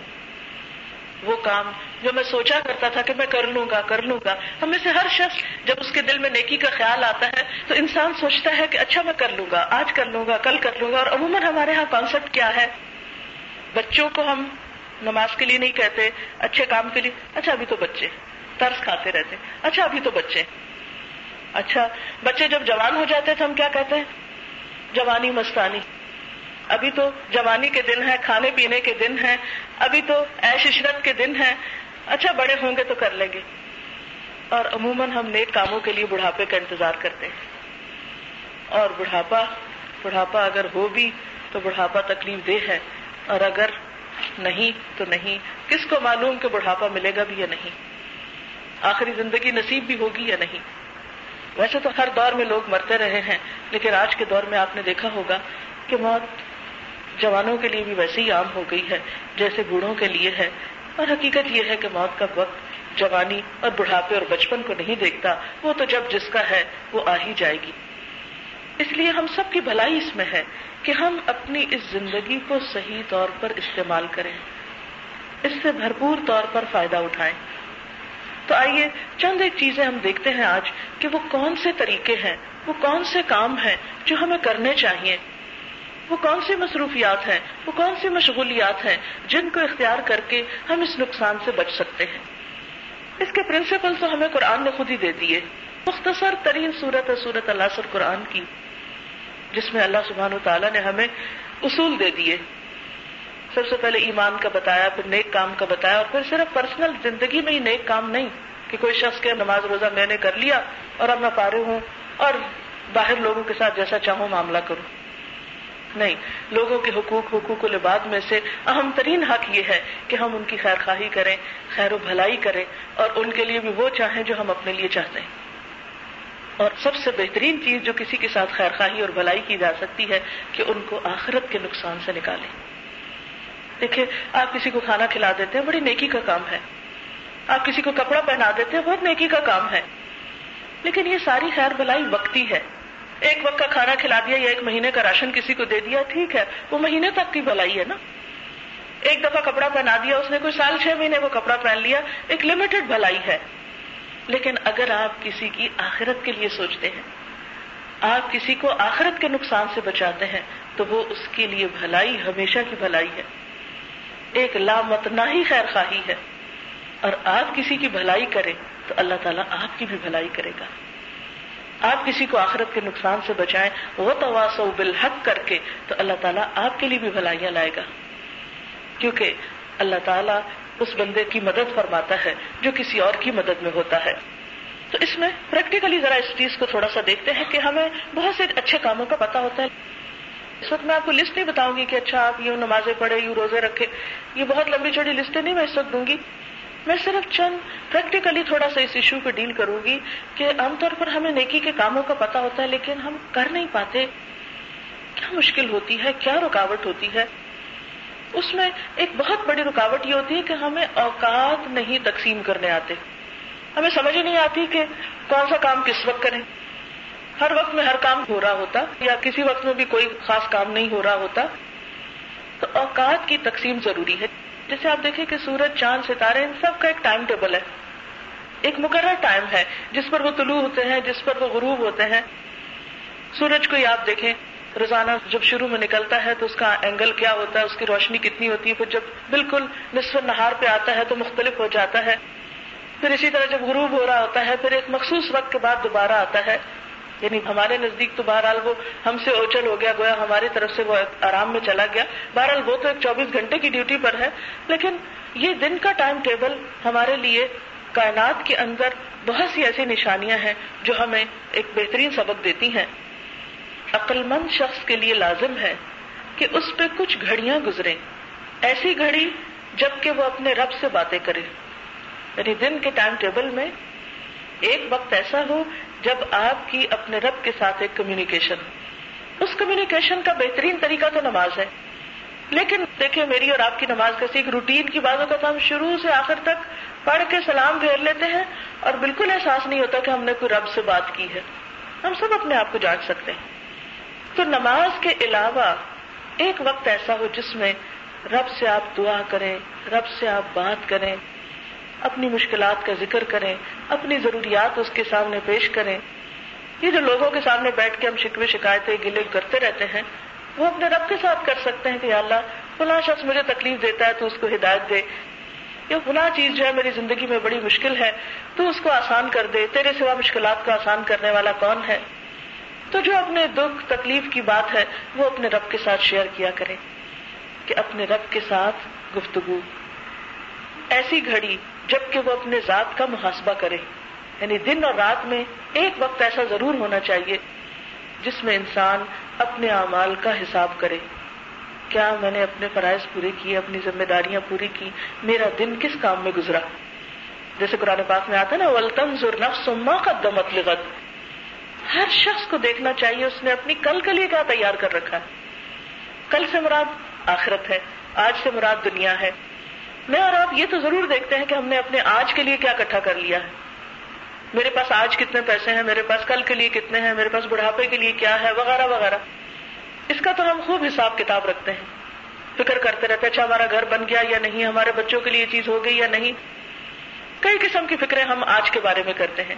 Speaker 1: وہ کام جو میں سوچا کرتا تھا کہ میں کر لوں گا، کر لوں گا۔ ہمیں سے ہر شخص جب اس کے دل میں نیکی کا خیال آتا ہے تو انسان سوچتا ہے کہ اچھا میں کر لوں گا، آج کر لوں گا، کل کر لوں گا۔ اور عموماً ہمارے یہاں کانسیپٹ کیا ہے؟ بچوں کو ہم نماز کے لیے نہیں کہتے، اچھے کام کے لیے۔ اچھا ابھی تو بچے۔ ترس کھاتے رہتے اچھا ابھی تو بچے اچھا بچے جب جوان ہو جاتے تو ہم کیا کہتے ہیں؟ جوانی مستانی۔ ابھی تو جوانی کے دن ہے کھانے پینے کے دن ہے ابھی تو ایش عشرت کے دن ہے اچھا بڑے ہوں گے تو کر لیں گے۔ اور عموماً ہم نیک کاموں کے لیے بڑھاپے کا انتظار کرتے ہیں۔ اور بڑھاپا بڑھاپا اگر ہو بھی تو بڑھاپا تکلیف دہ ہے۔ اور اگر نہیں تو نہیں۔ کس کو معلوم کہ بڑھاپا ملے گا بھی یا نہیں؟ آخری زندگی نصیب بھی ہوگی یا نہیں؟ ویسے تو ہر دور میں لوگ مرتے رہے ہیں، لیکن آج کے دور میں آپ نے دیکھا ہوگا کہ موت جوانوں کے لیے بھی ویسے ہی عام ہو گئی ہے، جیسے بوڑھوں کے لیے ہے۔ اور حقیقت یہ ہے کہ موت کا وقت جوانی اور بڑھاپے اور بچپن کو نہیں دیکھتا، وہ تو جب جس کا ہے، وہ آ ہی جائے گی۔ اس لیے ہم سب کی بھلائی اس میں ہے کہ ہم اپنی اس زندگی کو صحیح طور پر استعمال کریں، اس سے بھرپور طور پر فائدہ اٹھائیں۔ تو آئیے چند ایک چیزیں ہم دیکھتے ہیں آج کہ وہ کون سے طریقے ہیں، وہ کون سے کام ہیں جو ہمیں کرنے چاہیے۔ وہ کون سی مصروفیات ہیں، وہ کون سی مشغولیات ہیں جن کو اختیار کر کے ہم اس نقصان سے بچ سکتے ہیں۔ اس کے پرنسپل تو ہمیں قرآن نے خود ہی دے دیے۔ مختصر ترین صورت ہے صورت اللہ سر قرآن کی، جس میں اللہ سبحان و تعالیٰ نے ہمیں اصول دے دیے۔ سب سے پہلے ایمان کا بتایا، پھر نیک کام کا بتایا، اور پھر صرف پرسنل زندگی میں ہی نیک کام نہیں، کہ کوئی شخص کے نماز روزہ میں نے کر لیا اور اب میں پارے ہوں اور باہر لوگوں کے ساتھ جیسا چاہوں معاملہ کروں۔ نہیں، لوگوں کے حقوق حقوق العباد میں سے اہم ترین حق یہ ہے کہ ہم ان کی خیر خواہی کریں، خیر و بھلائی کریں، اور ان کے لیے بھی وہ چاہیں جو ہم اپنے لیے چاہتے ہیں۔ اور سب سے بہترین چیز جو کسی کے ساتھ خیر خواہی اور بھلائی کی جا سکتی ہے، کہ ان کو آخرت کے نقصان سے نکالیں۔ دیکھیں آپ کسی کو کھانا کھلا دیتے ہیں، بڑی نیکی کا کام ہے۔ آپ کسی کو کپڑا پہنا دیتے ہیں، بہت نیکی کا کام ہے۔ لیکن یہ ساری خیر بھلائی وقتی ہے۔ ایک وقت کا کھانا کھلا دیا یا ایک مہینے کا راشن کسی کو دے دیا، ٹھیک ہے۔ وہ مہینے تک کی بھلائی ہے نا۔ ایک دفعہ کپڑا پہنا دیا، اس نے کوئی سال چھ مہینے وہ کپڑا پہن لیا، ایک لمیٹڈ بھلائی ہے۔ لیکن اگر آپ کسی کی آخرت کے لیے سوچتے ہیں، آپ کسی کو آخرت کے نقصان سے بچاتے ہیں، تو وہ اس کے لیے بھلائی، ہمیشہ کی بھلائی ہے۔ ایک لامتنا ہی خیر خواہی ہے۔ اور آپ کسی کی بھلائی کریں تو اللہ تعالیٰ آپ کی بھی بھلائی کرے گا۔ آپ کسی کو آخرت کے نقصان سے بچائیں وہ تواس و بالحق کر کے تو اللہ تعالیٰ آپ کے لیے بھی بھلائیاں لائے گا۔ کیونکہ اللہ تعالیٰ اس بندے کی مدد فرماتا ہے جو کسی اور کی مدد میں ہوتا ہے۔ تو اس میں پریکٹیکلی ذرا اس چیز کو تھوڑا سا دیکھتے ہیں کہ ہمیں بہت سے اچھے کاموں کا پتا ہوتا ہے۔ اس وقت میں آپ کو لسٹ نہیں بتاؤں گی کہ اچھا آپ یوں نمازیں پڑھے یوں روزے رکھے یہ بہت لمبی چوڑی لسٹیں نہیں میں اس وقت دوں گی۔ میں صرف چند پریکٹیکلی تھوڑا سا اس ایشو پہ ڈیل کروں گی کہ عام طور پر ہمیں نیکی کے کاموں کا پتا ہوتا ہے لیکن ہم کر نہیں پاتے۔ کیا مشکل ہوتی ہے؟ کیا رکاوٹ ہوتی ہے؟ اس میں ایک بہت بڑی رکاوٹ یہ ہوتی ہے کہ ہمیں اوقات نہیں تقسیم کرنے آتے۔ ہمیں سمجھ نہیں آتی کہ کون سا کام کس وقت کریں۔ ہر وقت میں ہر کام ہو رہا ہوتا یا کسی وقت میں بھی کوئی خاص کام نہیں ہو رہا ہوتا، تو اوقات کی تقسیم ضروری ہے۔ جیسے آپ دیکھیں کہ سورج، چاند، ستارے، ان سب کا ایک ٹائم ٹیبل ہے۔ ایک مقرر ٹائم ہے، جس پر وہ طلوع ہوتے ہیں، جس پر وہ غروب ہوتے ہیں۔ سورج کو ہی آپ دیکھیں، روزانہ جب شروع میں نکلتا ہے تو اس کا اینگل کیا ہوتا ہے؟ اس کی روشنی کتنی ہوتی ہے؟ پھر جب بالکل نصف نہار پہ آتا ہے تو مختلف ہو جاتا ہے۔ پھر اسی طرح جب غروب ہو رہا ہوتا ہے، پھر ایک مخصوص وقت کے بعد دوبارہ آتا ہے۔ یعنی ہمارے نزدیک تو بہرحال وہ ہم سے اوچل ہو گیا، گویا ہماری طرف سے وہ آرام میں چلا گیا۔ بہرحال وہ تو ایک چوبیس گھنٹے کی ڈیوٹی پر ہے۔ لیکن یہ دن کا ٹائم ٹیبل ہمارے لیے کائنات کے اندر بہت سی ایسی نشانیاں ہیں جو ہمیں ایک بہترین سبق دیتی ہیں۔ عقل مند شخص کے لیے لازم ہے کہ اس پہ کچھ گھڑیاں گزرے ایسی گھڑی جبکہ وہ اپنے رب سے باتیں کرے۔ یعنی دن کے ٹائم ٹیبل میں ایک وقت ایسا ہو جب آپ کی اپنے رب کے ساتھ ایک کمیونیکیشن اس کمیونیکیشن کا بہترین طریقہ تو نماز ہے۔ لیکن دیکھیں میری اور آپ کی نماز کا ایک روٹین کی باتوں کا تو ہم شروع سے آخر تک پڑھ کے سلام پھیر لیتے ہیں اور بالکل احساس نہیں ہوتا کہ ہم نے کوئی رب سے بات کی ہے۔ ہم سب اپنے آپ کو جانچ سکتے ہیں۔ تو نماز کے علاوہ ایک وقت ایسا ہو جس میں رب سے آپ دعا کریں، رب سے آپ بات کریں۔ اپنی مشکلات کا ذکر کریں، اپنی ضروریات اس کے سامنے پیش کریں۔ یہ جو لوگوں کے سامنے بیٹھ کے ہم شکوے، شکایتیں، گلے کرتے رہتے ہیں، وہ اپنے رب کے ساتھ کر سکتے ہیں کہ اللہ، فلاں شخص مجھے تکلیف دیتا ہے تو اس کو ہدایت دے۔ یا فلاں چیز جو ہے میری زندگی میں بڑی مشکل ہے تو اس کو آسان کر دے۔ تیرے سوا مشکلات کو آسان کرنے والا کون ہے؟ تو جو اپنے دکھ، تکلیف کی بات ہے، وہ اپنے رب کے ساتھ شیئر کیا کرے کہ اپنے رب کے ساتھ گفتگو۔ ایسی گھڑی جبکہ وہ اپنے ذات کا محاسبہ کرے۔ یعنی دن اور رات میں ایک وقت ایسا ضرور ہونا چاہیے جس میں انسان اپنے اعمال کا حساب کرے۔ کیا میں نے اپنے فرائض پورے کیے، اپنی ذمہ داریاں پوری کی؟ میرا دن کس کام میں گزرا؟ جیسے قرآن پاک میں آتا ہے نا ولطن نفس ما قدمت لغت ہر شخص کو دیکھنا چاہیے، اس نے اپنی کل کے لیے کیا تیار کر رکھا ہے؟ کل سے مراد آخرت ہے، آج سے مراد دنیا ہے۔ میں اور آپ یہ تو ضرور دیکھتے ہیں کہ ہم نے اپنے آج کے لیے کیا اکٹھا کر لیا ہے۔ میرے پاس آج کتنے پیسے ہیں، میرے پاس کل کے لیے کتنے ہیں، میرے پاس بڑھاپے کے لیے کیا ہے، وغیرہ وغیرہ۔ اس کا تو ہم خوب حساب کتاب رکھتے ہیں۔ فکر کرتے رہتے اچھا ہمارا گھر بن گیا یا نہیں، ہمارے بچوں کے لیے یہ چیز ہو گئی یا نہیں۔ کئی قسم کی فکریں ہم آج کے بارے میں کرتے ہیں۔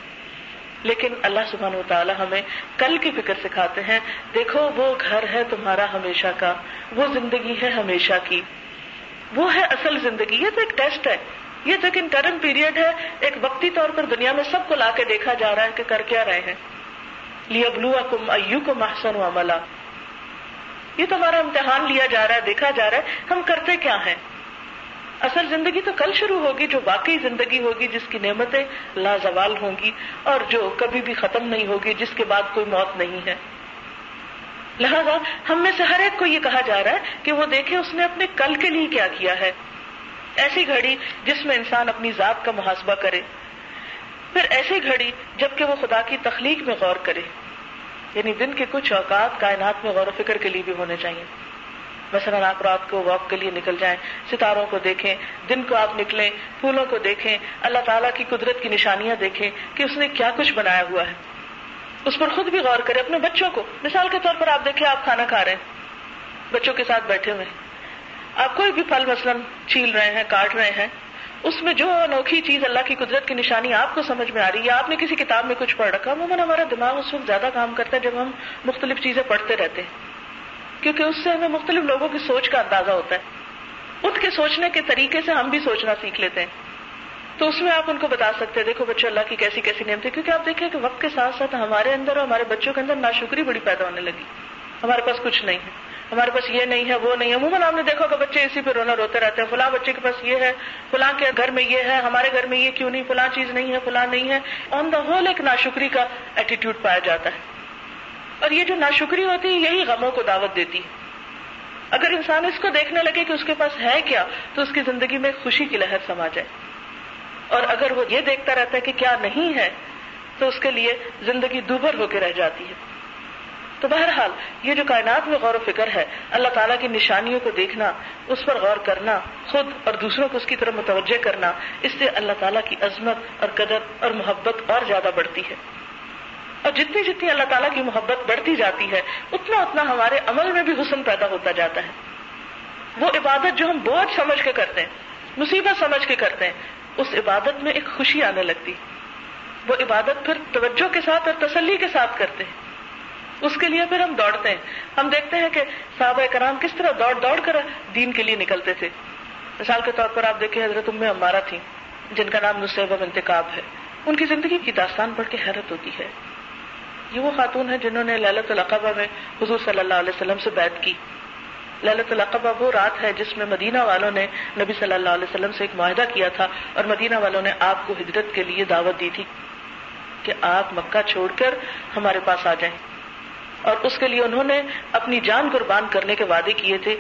Speaker 1: لیکن اللہ سبحانہ و تعالیٰ ہمیں کل کی فکر سکھاتے ہیں، دیکھو، وہ گھر ہے تمہارا ہمیشہ کا، وہ زندگی ہے ہمیشہ کی۔ وہ ہے اصل زندگی، یہ تو ایک ٹیسٹ ہے۔ یہ تو ایک انٹرن پیریڈ ہے، ایک وقتی طور پر دنیا میں سب کو لا کے دیکھا جا رہا ہے کہ کر کیا رہے ہیں۔ لیا بلو کم ایو کو محسن عملہ یہ تو ہمارا امتحان لیا جا رہا ہے، دیکھا جا رہا ہے۔ ہم کرتے کیا ہیں؟ اصل زندگی تو کل شروع ہوگی، جو واقعی زندگی ہوگی، جس کی نعمتیں لازوال ہوں گی اور جو کبھی بھی ختم نہیں ہوگی، جس کے بعد کوئی موت نہیں ہے۔ لہذا ہم میں سے ہر ایک کو یہ کہا جا رہا ہے کہ وہ دیکھے اس نے اپنے کل کے لیے کیا کیا ہے۔ ایسی گھڑی جس میں انسان اپنی ذات کا محاسبہ کرے۔ پھر ایسی گھڑی جبکہ وہ خدا کی تخلیق میں غور کرے۔ یعنی دن کے کچھ اوقات کائنات میں غور و فکر کے لیے بھی ہونے چاہیے۔ مثلاً آپ رات کو واک کے لیے نکل جائیں، ستاروں کو دیکھیں، دن کو آپ نکلیں، پھولوں کو دیکھیں، اللہ تعالیٰ کی قدرت کی نشانیاں دیکھیں کہ اس نے کیا کچھ بنایا ہوا ہے۔ اس پر خود بھی غور کرے، اپنے بچوں کو۔ مثال کے طور پر آپ دیکھیں، آپ کھانا کھا رہے ہیں، بچوں کے ساتھ بیٹھے ہوئے۔ آپ کوئی بھی پھل مثلاً چھیل رہے ہیں، کاٹ رہے ہیں، اس میں جو انوکھی چیز اللہ کی قدرت کی نشانی آپ کو سمجھ میں آ رہی ہے آپ نے کسی کتاب میں کچھ پڑھ رکھا، عموماً ہمارا دماغ اس وقت زیادہ کام کرتا ہے جب ہم مختلف چیزیں پڑھتے رہتے ہیں۔ کیونکہ اس سے ہمیں مختلف لوگوں کی سوچ کا اندازہ ہوتا ہے۔ اٹھ کے سوچنے کے طریقے سے ہم بھی سوچنا سیکھ لیتے ہیں۔ تو اس میں آپ ان کو بتا سکتے ہیں، دیکھو بچوں اللہ کی کیسی کیسی نیم تھی کیونکہ آپ دیکھیں کہ وقت کے ساتھ ساتھ ہمارے اندر اور ہمارے بچوں کے اندر ناشکری بڑی پیدا ہونے لگی۔ ہمارے پاس کچھ نہیں ہے۔ ہمارے پاس یہ نہیں ہے، وہ نہیں ہے۔ عموماً آپ نے دیکھا کہ بچے اسی پہ رونا روتے رہتے ہیں، فلاں بچے کے پاس یہ ہے، فلاں کے گھر میں یہ ہے، ہمارے گھر میں یہ کیوں نہیں، فلاں چیز نہیں ہے، فلاں نہیں ہے۔ آن دا ہول ایک ناشکری کا ایٹیٹیوڈ پایا جاتا ہے۔ اور یہ جو ناشکری ہوتی ہے، یہی غموں کو دعوت دیتی ہے۔ اگر انسان اس کو دیکھنے لگے کہ اس کے پاس ہے کیا، تو اس کی زندگی میں خوشی کی لہر سما جائے۔ اور اگر وہ یہ دیکھتا رہتا ہے کہ کیا نہیں ہے، تو اس کے لیے زندگی دوبھر ہو کے رہ جاتی ہے۔ تو بہرحال، یہ جو کائنات میں غور و فکر ہے، اللہ تعالیٰ کی نشانیوں کو دیکھنا، اس پر غور کرنا، خود اور دوسروں کو اس کی طرف متوجہ کرنا، اس سے اللہ تعالیٰ کی عظمت اور قدر اور محبت اور زیادہ بڑھتی ہے۔ اور جتنی جتنی اللہ تعالیٰ کی محبت بڑھتی جاتی ہے، اتنا اتنا ہمارے عمل میں بھی حسن پیدا ہوتا جاتا ہے۔ وہ عبادت جو ہم بوجھ سمجھ کے کرتے ہیں، مصیبت سمجھ کے کرتے ہیں اس عبادت میں ایک خوشی آنے لگتی۔ وہ عبادت پھر توجہ کے ساتھ اور تسلی کے ساتھ کرتے ہیں۔ اس کے لیے پھر ہم دوڑتے ہیں۔ ہم دیکھتے ہیں کہ صحابہ کرام کس طرح دوڑ دوڑ کر دین کے لیے نکلتے تھے۔ مثال کے طور پر آپ دیکھیں حضرت ام امارا تھی جن کا نام نصیب انتخاب ہے۔ ان کی زندگی کی داستان پڑھ کے حیرت ہوتی ہے۔ یہ وہ خاتون ہے جنہوں نے للت القبہ میں حضور صلی اللہ علیہ وسلم سے بیت کی۔ للت القبہ وہ رات ہے جس میں مدینہ والوں نے نبی صلی اللہ علیہ وسلم سے ایک معاہدہ کیا تھا اور مدینہ والوں نے آپ کو ہجرت کے لیے دعوت دی تھی کہ آپ مکہ چھوڑ کر ہمارے پاس آ جائیں۔ اور اس کے لیے انہوں نے اپنی جان قربان کرنے کے وعدے کیے تھے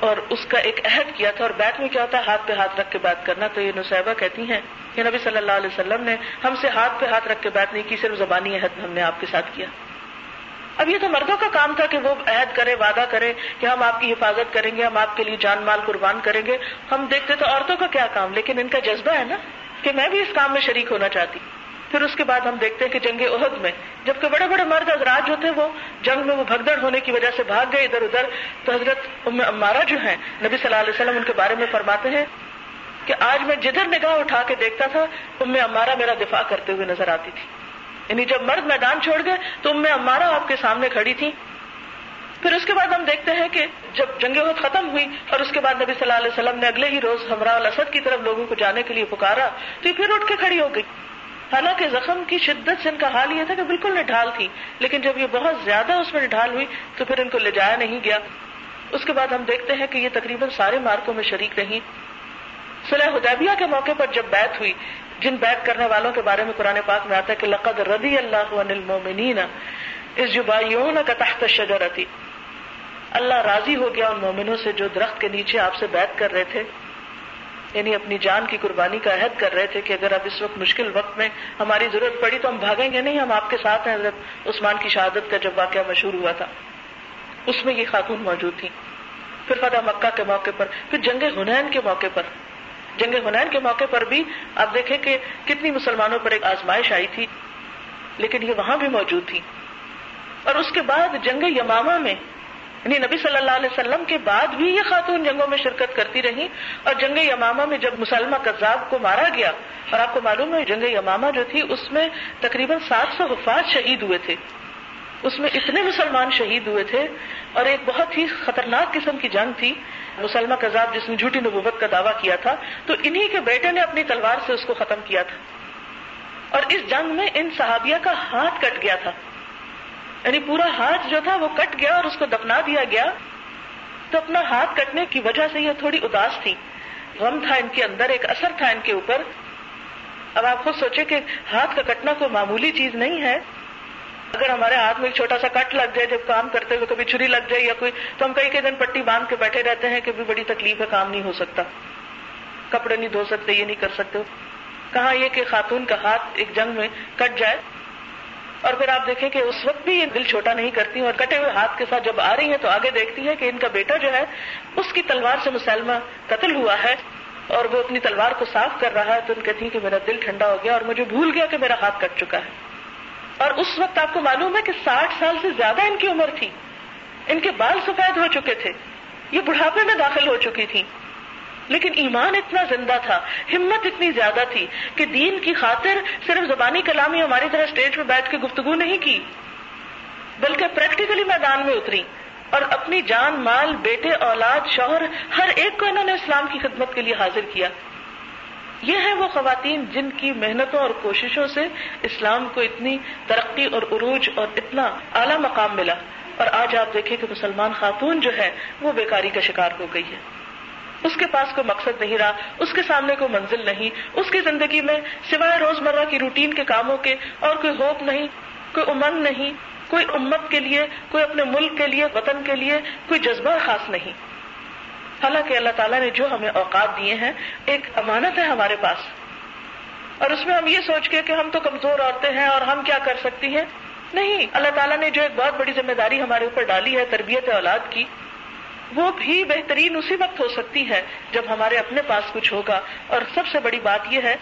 Speaker 1: اور اس کا ایک عہد کیا تھا اور بیت میں کیا ہوتا ہے؟ ہاتھ پہ ہاتھ رکھ کے بات کرنا۔ تو یہ نصیبہ کہتی ہیں کہ نبی صلی اللہ علیہ وسلم نے ہم سے ہاتھ پہ ہاتھ رکھ کے بات نہیں کی، صرف زبانی عہد ہم نے آپ کے ساتھ کیا۔ اب یہ تو مردوں کا کام تھا کہ وہ عہد کرے، وعدہ کرے کہ ہم آپ کی حفاظت کریں گے، ہم آپ کے لیے جان مال قربان کریں گے۔ ہم دیکھتے تو عورتوں کا کیا کام، لیکن ان کا جذبہ ہے نا کہ میں بھی اس کام میں شریک ہونا چاہتی۔ پھر اس کے بعد ہم دیکھتے ہیں کہ جنگ عہد میں، جبکہ بڑے بڑے مرد حضرات جو تھے وہ جنگ میں وہ بھگدڑ ہونے کی وجہ سے بھاگ گئے ادھر ادھر۔ تو حضرت ام امارا جو ہیں، نبی صلی اللہ علیہ وسلم ان کے بارے میں فرماتے ہیں کہ آج میں جدھر نگاہ اٹھا کے دیکھتا تھا، ام امارا میرا دفاع کرتے ہوئے نظر آتی تھی۔ یعنی جب مرد میدان چھوڑ گئے تو ام امارا آپ کے سامنے کھڑی تھی پھر اس کے بعد ہم دیکھتے ہیں کہ جب جنگ عہد ختم ہوئی اور اس کے بعد نبی صلی اللہ علیہ وسلم نے اگلے ہی روز ہمراہ الاسد کی طرف لوگوں کو جانے کے لیے پکارا تو یہ پھر اٹھ کے کھڑی ہو گئی۔ حالانکہ زخم کی شدت سے ان کا حال یہ تھا کہ بالکل نڈھال تھی، لیکن جب یہ بہت زیادہ اس میں نڈھال ہوئی تو پھر ان کو لے جایا نہیں گیا۔ اس کے بعد ہم دیکھتے ہیں کہ یہ تقریباً سارے مارکوں میں شریک رہی۔ صلح حدیبیہ کے موقع پر جب بیت ہوئی جن بیت کرنے والوں کے بارے میں قرآن پاک میں آتا ہے کہ لقد رضی اللہ عن المومنین اس جبائیون کا تحت شجرتی اللہ راضی ہو گیا ان مومنوں سے جو درخت کے نیچے آپ سے بیت کر رہے تھے یعنی اپنی جان کی قربانی کا عہد کر رہے تھے کہ اگر اب اس وقت مشکل وقت میں ہماری ضرورت پڑی تو ہم بھاگیں گے، نہیں، ہم آپ کے ساتھ ہیں، حضرت عثمان کی شہادت کا جب واقعہ مشہور ہوا تھا، اس میں یہ خاتون موجود تھی پھر فتح مکہ کے موقع پر، پھر جنگ ہنین کے موقع پر۔ جنگ ہنین کے موقع پر بھی آپ دیکھیں کہ کتنی مسلمانوں پر ایک آزمائش آئی تھی، لیکن یہ وہاں بھی موجود تھی۔ اور اس کے بعد جنگ یماما میں یعنی نبی صلی اللہ علیہ وسلم کے بعد بھی یہ خاتون جنگوں میں شرکت کرتی رہی اور جنگ یمامہ میں جب مسلمہ کذاب کو مارا گیا، اور آپ کو معلوم ہے جنگ یمامہ جو تھی، اس میں تقریباً سات سو حفاظ شہید ہوئے تھے۔ اس میں اتنے مسلمان شہید ہوئے تھے اور ایک بہت ہی خطرناک قسم کی جنگ تھی۔ مسلمہ کذاب جس نے جھوٹی نبوت کا دعویٰ کیا تھا، تو انہی کے بیٹے نے اپنی تلوار سے اس کو ختم کیا تھا۔ اور اس جنگ میں ان صحابیہ کا ہاتھ کٹ گیا تھا۔ یعنی پورا ہاتھ جو تھا وہ کٹ گیا اور اس کو دفنا دیا گیا۔ تو اپنا ہاتھ کٹنے کی وجہ سے یہ تھوڑی اداس تھی۔ غم تھا ان کے اندر، ایک اثر تھا ان کے اوپر۔ اب آپ خود سوچے کہ ہاتھ کا کٹنا کوئی معمولی چیز نہیں ہے۔ اگر ہمارے ہاتھ میں ایک چھوٹا سا کٹ لگ جائے جب کام کرتے ہوئے کبھی چھری لگ جائے یا کوئی، تو ہم کئی کئی دن پٹی باندھ کے بیٹھے رہتے ہیں کہ بھی بڑی تکلیف ہے کام نہیں ہو سکتا۔ کپڑے نہیں دھو سکتے، یہ نہیں کر سکتے۔ کہاں یہ کہ خاتون کا ہاتھ ایک جنگ میں کٹ جائے۔ اور پھر آپ دیکھیں کہ اس وقت بھی یہ دل چھوٹا نہیں کرتی اور کٹے ہوئے ہاتھ کے ساتھ جب آ رہی ہیں تو آگے دیکھتی ہے کہ ان کا بیٹا جو ہے، اس کی تلوار سے مسلمہ قتل ہوا ہے اور وہ اپنی تلوار کو صاف کر رہا ہے۔ تو ان کہتی ہیں کہ میرا دل ٹھنڈا ہو گیا اور مجھے بھول گیا کہ میرا ہاتھ کٹ چکا ہے۔ اور اس وقت آپ کو معلوم ہے کہ ساٹھ سال سے زیادہ ان کی عمر تھی۔ ان کے بال سفید ہو چکے تھے۔ یہ بڑھاپے میں داخل ہو چکی تھی لیکن ایمان اتنا زندہ تھا، ہمت اتنی زیادہ تھی کہ دین کی خاطر صرف زبانی کلامی ہماری طرح اسٹیج پہ بیٹھ کے گفتگو نہیں کی، بلکہ پریکٹیکلی میدان میں اتری اور اپنی جان، مال، بیٹے، اولاد، شوہر، ہر ایک کو انہوں نے اسلام کی خدمت کے لیے حاضر کیا۔ یہ ہیں وہ خواتین جن کی محنتوں اور کوششوں سے اسلام کو اتنی ترقی اور عروج اور اتنا اعلیٰ مقام ملا۔ اور آج آپ دیکھیں کہ مسلمان خاتون جو ہے وہ بیکاری کا شکار ہو گئی ہے اس کے پاس کوئی مقصد نہیں رہا، اس کے سامنے کوئی منزل نہیں، اس کی زندگی میں سوائے روز مرہ کی روٹین کے کاموں کے اور کوئی ہوپ نہیں، کوئی امنگ نہیں، کوئی امت کے لیے، کوئی اپنے ملک کے لیے، وطن کے لیے کوئی جذبہ خاص نہیں۔ حالانکہ اللہ تعالیٰ نے جو ہمیں اوقات دیے ہیں، ایک امانت ہے ہمارے پاس۔ اور اس میں ہم یہ سوچ کے کہ ہم تو کمزور عورتیں ہیں اور ہم کیا کر سکتی ہیں؟ نہیں، اللہ تعالیٰ نے جو ایک بہت بڑی ذمہ داری ہمارے اوپر ڈالی ہے، تربیت اولاد کی، وہ بھی بہترین اسی وقت ہو سکتی ہے جب ہمارے اپنے پاس کچھ ہوگا۔ اور سب سے بڑی بات یہ ہے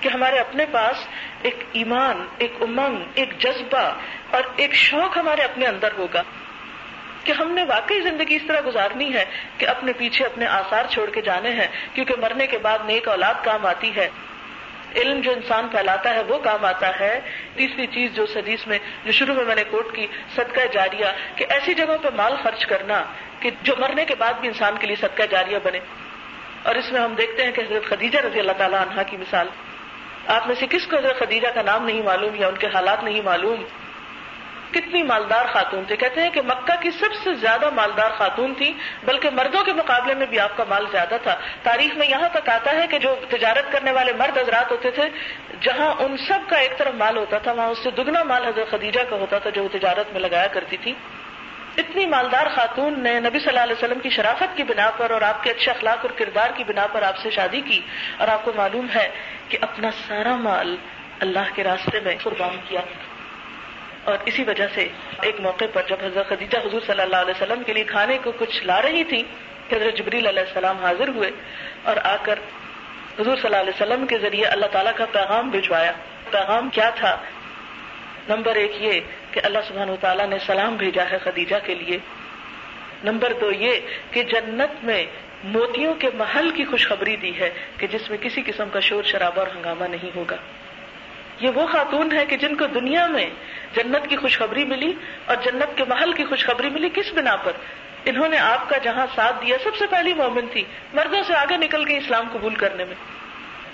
Speaker 1: کہ ہمارے اپنے پاس ایک ایمان، ایک امنگ، ایک جذبہ اور ایک شوق ہمارے اپنے اندر ہوگا۔ کہ ہم نے واقعی زندگی اس طرح گزارنی ہے کہ اپنے پیچھے اپنے آثار چھوڑ کے جانے ہیں، کیونکہ مرنے کے بعد نیک اولاد کام آتی ہے۔ علم جو انسان پھیلاتا ہے وہ کام آتا ہے۔ تیسری چیز جو حدیث میں، جو شروع میں میں نے کوٹ کی، صدقہ جاریہ، کہ ایسی جگہوں پہ مال خرچ کرنا کہ جو مرنے کے بعد بھی انسان کے لیے صدقہ جاریہ بنے۔ اور اس میں ہم دیکھتے ہیں کہ حضرت خدیجہ رضی اللہ تعالیٰ عنہ کی مثال۔ آپ میں سے کس کو حضرت خدیجہ کا نام نہیں معلوم یا ان کے حالات نہیں معلوم؟ کتنی مالدار خاتون تھے۔ کہتے ہیں کہ مکہ کی سب سے زیادہ مالدار خاتون تھی بلکہ مردوں کے مقابلے میں بھی آپ کا مال زیادہ تھا۔ تاریخ میں یہاں تک آتا ہے کہ جو تجارت کرنے والے مرد حضرات ہوتے تھے، جہاں ان سب کا ایک طرف مال ہوتا تھا، وہاں اس سے دگنا مال حضرت خدیجہ کا ہوتا تھا جو وہ تجارت میں لگایا کرتی تھی اتنی مالدار خاتون نے نبی صلی اللہ علیہ وسلم کی شرافت کی بنا پر اور آپ کے اچھے اخلاق اور کردار کی بنا پر آپ سے شادی کی۔ اور آپ کو معلوم ہے کہ اپنا سارا مال اللہ کے راستے میں قربان کیا۔ اور اسی وجہ سے ایک موقع پر جب حضرت خدیجہ حضور صلی اللہ علیہ وسلم کے لیے کھانے کو کچھ لا رہی تھی حضرت جبریل علیہ السلام حاضر ہوئے اور آ کر حضور صلی اللہ علیہ وسلم کے ذریعے اللہ تعالیٰ کا پیغام بھجوایا۔ پیغام کیا تھا؟ نمبر ایک یہ کہ اللہ سبحانہ تعالیٰ نے سلام بھیجا ہے خدیجہ کے لیے۔ نمبر دو یہ کہ جنت میں موتیوں کے محل کی خوشخبری دی ہے کہ جس میں کسی قسم کا شور شرابہ اور ہنگامہ نہیں ہوگا۔ یہ وہ خاتون ہے کہ جن کو دنیا میں جنت کی خوشخبری ملی اور جنت کے محل کی خوشخبری ملی کس بنا پر؟ انہوں نے آپ کا جہاں ساتھ دیا، سب سے پہلی مومن تھی، مردوں سے آگے نکل گئی اسلام قبول کرنے میں۔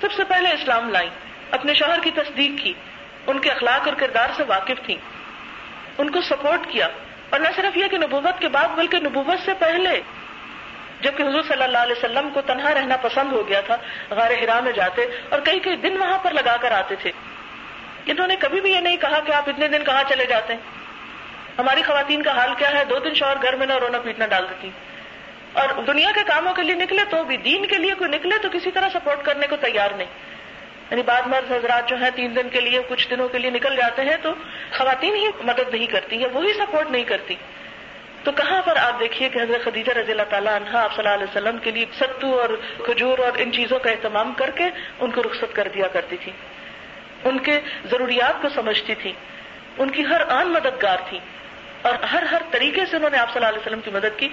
Speaker 1: سب سے پہلے اسلام لائی، اپنے شوہر کی تصدیق کی، ان کے اخلاق اور کردار سے واقف تھی ان کو سپورٹ کیا، اور نہ صرف یہ کہ نبوت کے بعد، بلکہ نبوت سے پہلے، جبکہ حضور صلی اللہ علیہ وسلم کو تنہا رہنا پسند ہو گیا تھا، غار ہرا میں جاتے اور کئی کئی دن وہاں پر لگا کر آتے تھے۔ انہوں نے کبھی بھی یہ نہیں کہا کہ آپ اتنے دن کہاں چلے جاتے ہیں؟ ہماری خواتین کا حال کیا ہے؟ دو دن شوہر گھر میں نہ رونا پیٹنا ڈال دیتی۔ اور دنیا کے کاموں کے لیے نکلے تو بھی، دین کے لیے کوئی نکلے تو کسی طرح سپورٹ کرنے کو تیار نہیں۔ یعنی بعد مرد حضرات جو ہیں تین دن کے لیے، کچھ دنوں کے لیے نکل جاتے ہیں تو خواتین ہی مدد نہیں کرتی یا وہی سپورٹ نہیں کرتی۔ تو کہاں پر آپ دیکھیے کہ حضرت خدیجہ رضی اللہ تعالیٰ عنہ آپ صلی اللہ علیہ وسلم کے لیے ستو اور کھجور اور ان چیزوں کا اہتمام کر کے ان کو رخصت کر دیا کرتی تھی۔ ان کے ضروریات کو سمجھتی تھی۔ ان کی ہر آن مددگار تھی۔ اور ہر ہر طریقے سے انہوں نے آپ صلی اللہ علیہ وسلم کی مدد کی۔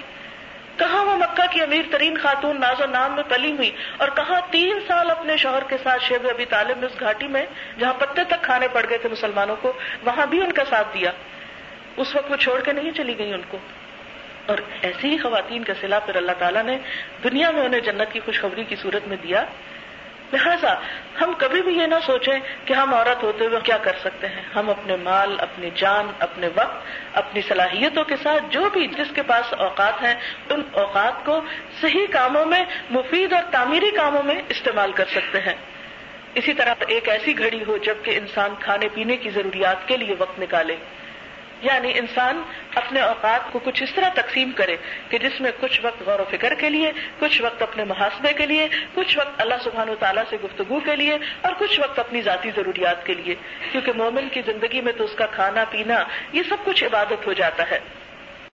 Speaker 1: کہاں وہ مکہ کی امیر ترین خاتون ناز و نام میں پلی ہوئی؟ اور کہاں تین سال اپنے شوہر کے ساتھ شیب ابھی طالب میں اس گھاٹی میں جہاں پتے تک کھانے پڑ گئے تھے مسلمانوں کو، وہاں بھی ان کا ساتھ دیا۔ اس وقت وہ چھوڑ کے نہیں چلی گئی ان کو۔ اور ایسی ہی خواتین کا سلا پھر اللہ تعالیٰ نے دنیا میں انہیں جنت کی خوشخبری کی صورت میں دیا۔ لہذا ہم کبھی بھی یہ نہ سوچیں کہ ہم عورت ہوتے ہوئے کیا کر سکتے ہیں۔ ہم اپنے مال، اپنی جان، اپنے وقت، اپنی صلاحیتوں کے ساتھ جو بھی جس کے پاس اوقات ہیں، ان اوقات کو صحیح کاموں میں، مفید اور تعمیری کاموں میں استعمال کر سکتے ہیں۔ اسی طرح ایک ایسی گھڑی ہو جبکہ انسان کھانے پینے کی ضروریات کے لیے وقت نکالے۔ یعنی انسان اپنے اوقات کو کچھ اس طرح تقسیم کرے کہ جس میں کچھ وقت غور و فکر کے لیے، کچھ وقت اپنے محاسبے کے لیے، کچھ وقت اللہ سبحان و تعالیٰ سے گفتگو کے لیے اور کچھ وقت اپنی ذاتی ضروریات کے لیے۔ کیونکہ مومن کی زندگی میں تو اس کا کھانا، پینا، یہ سب کچھ عبادت ہو جاتا ہے۔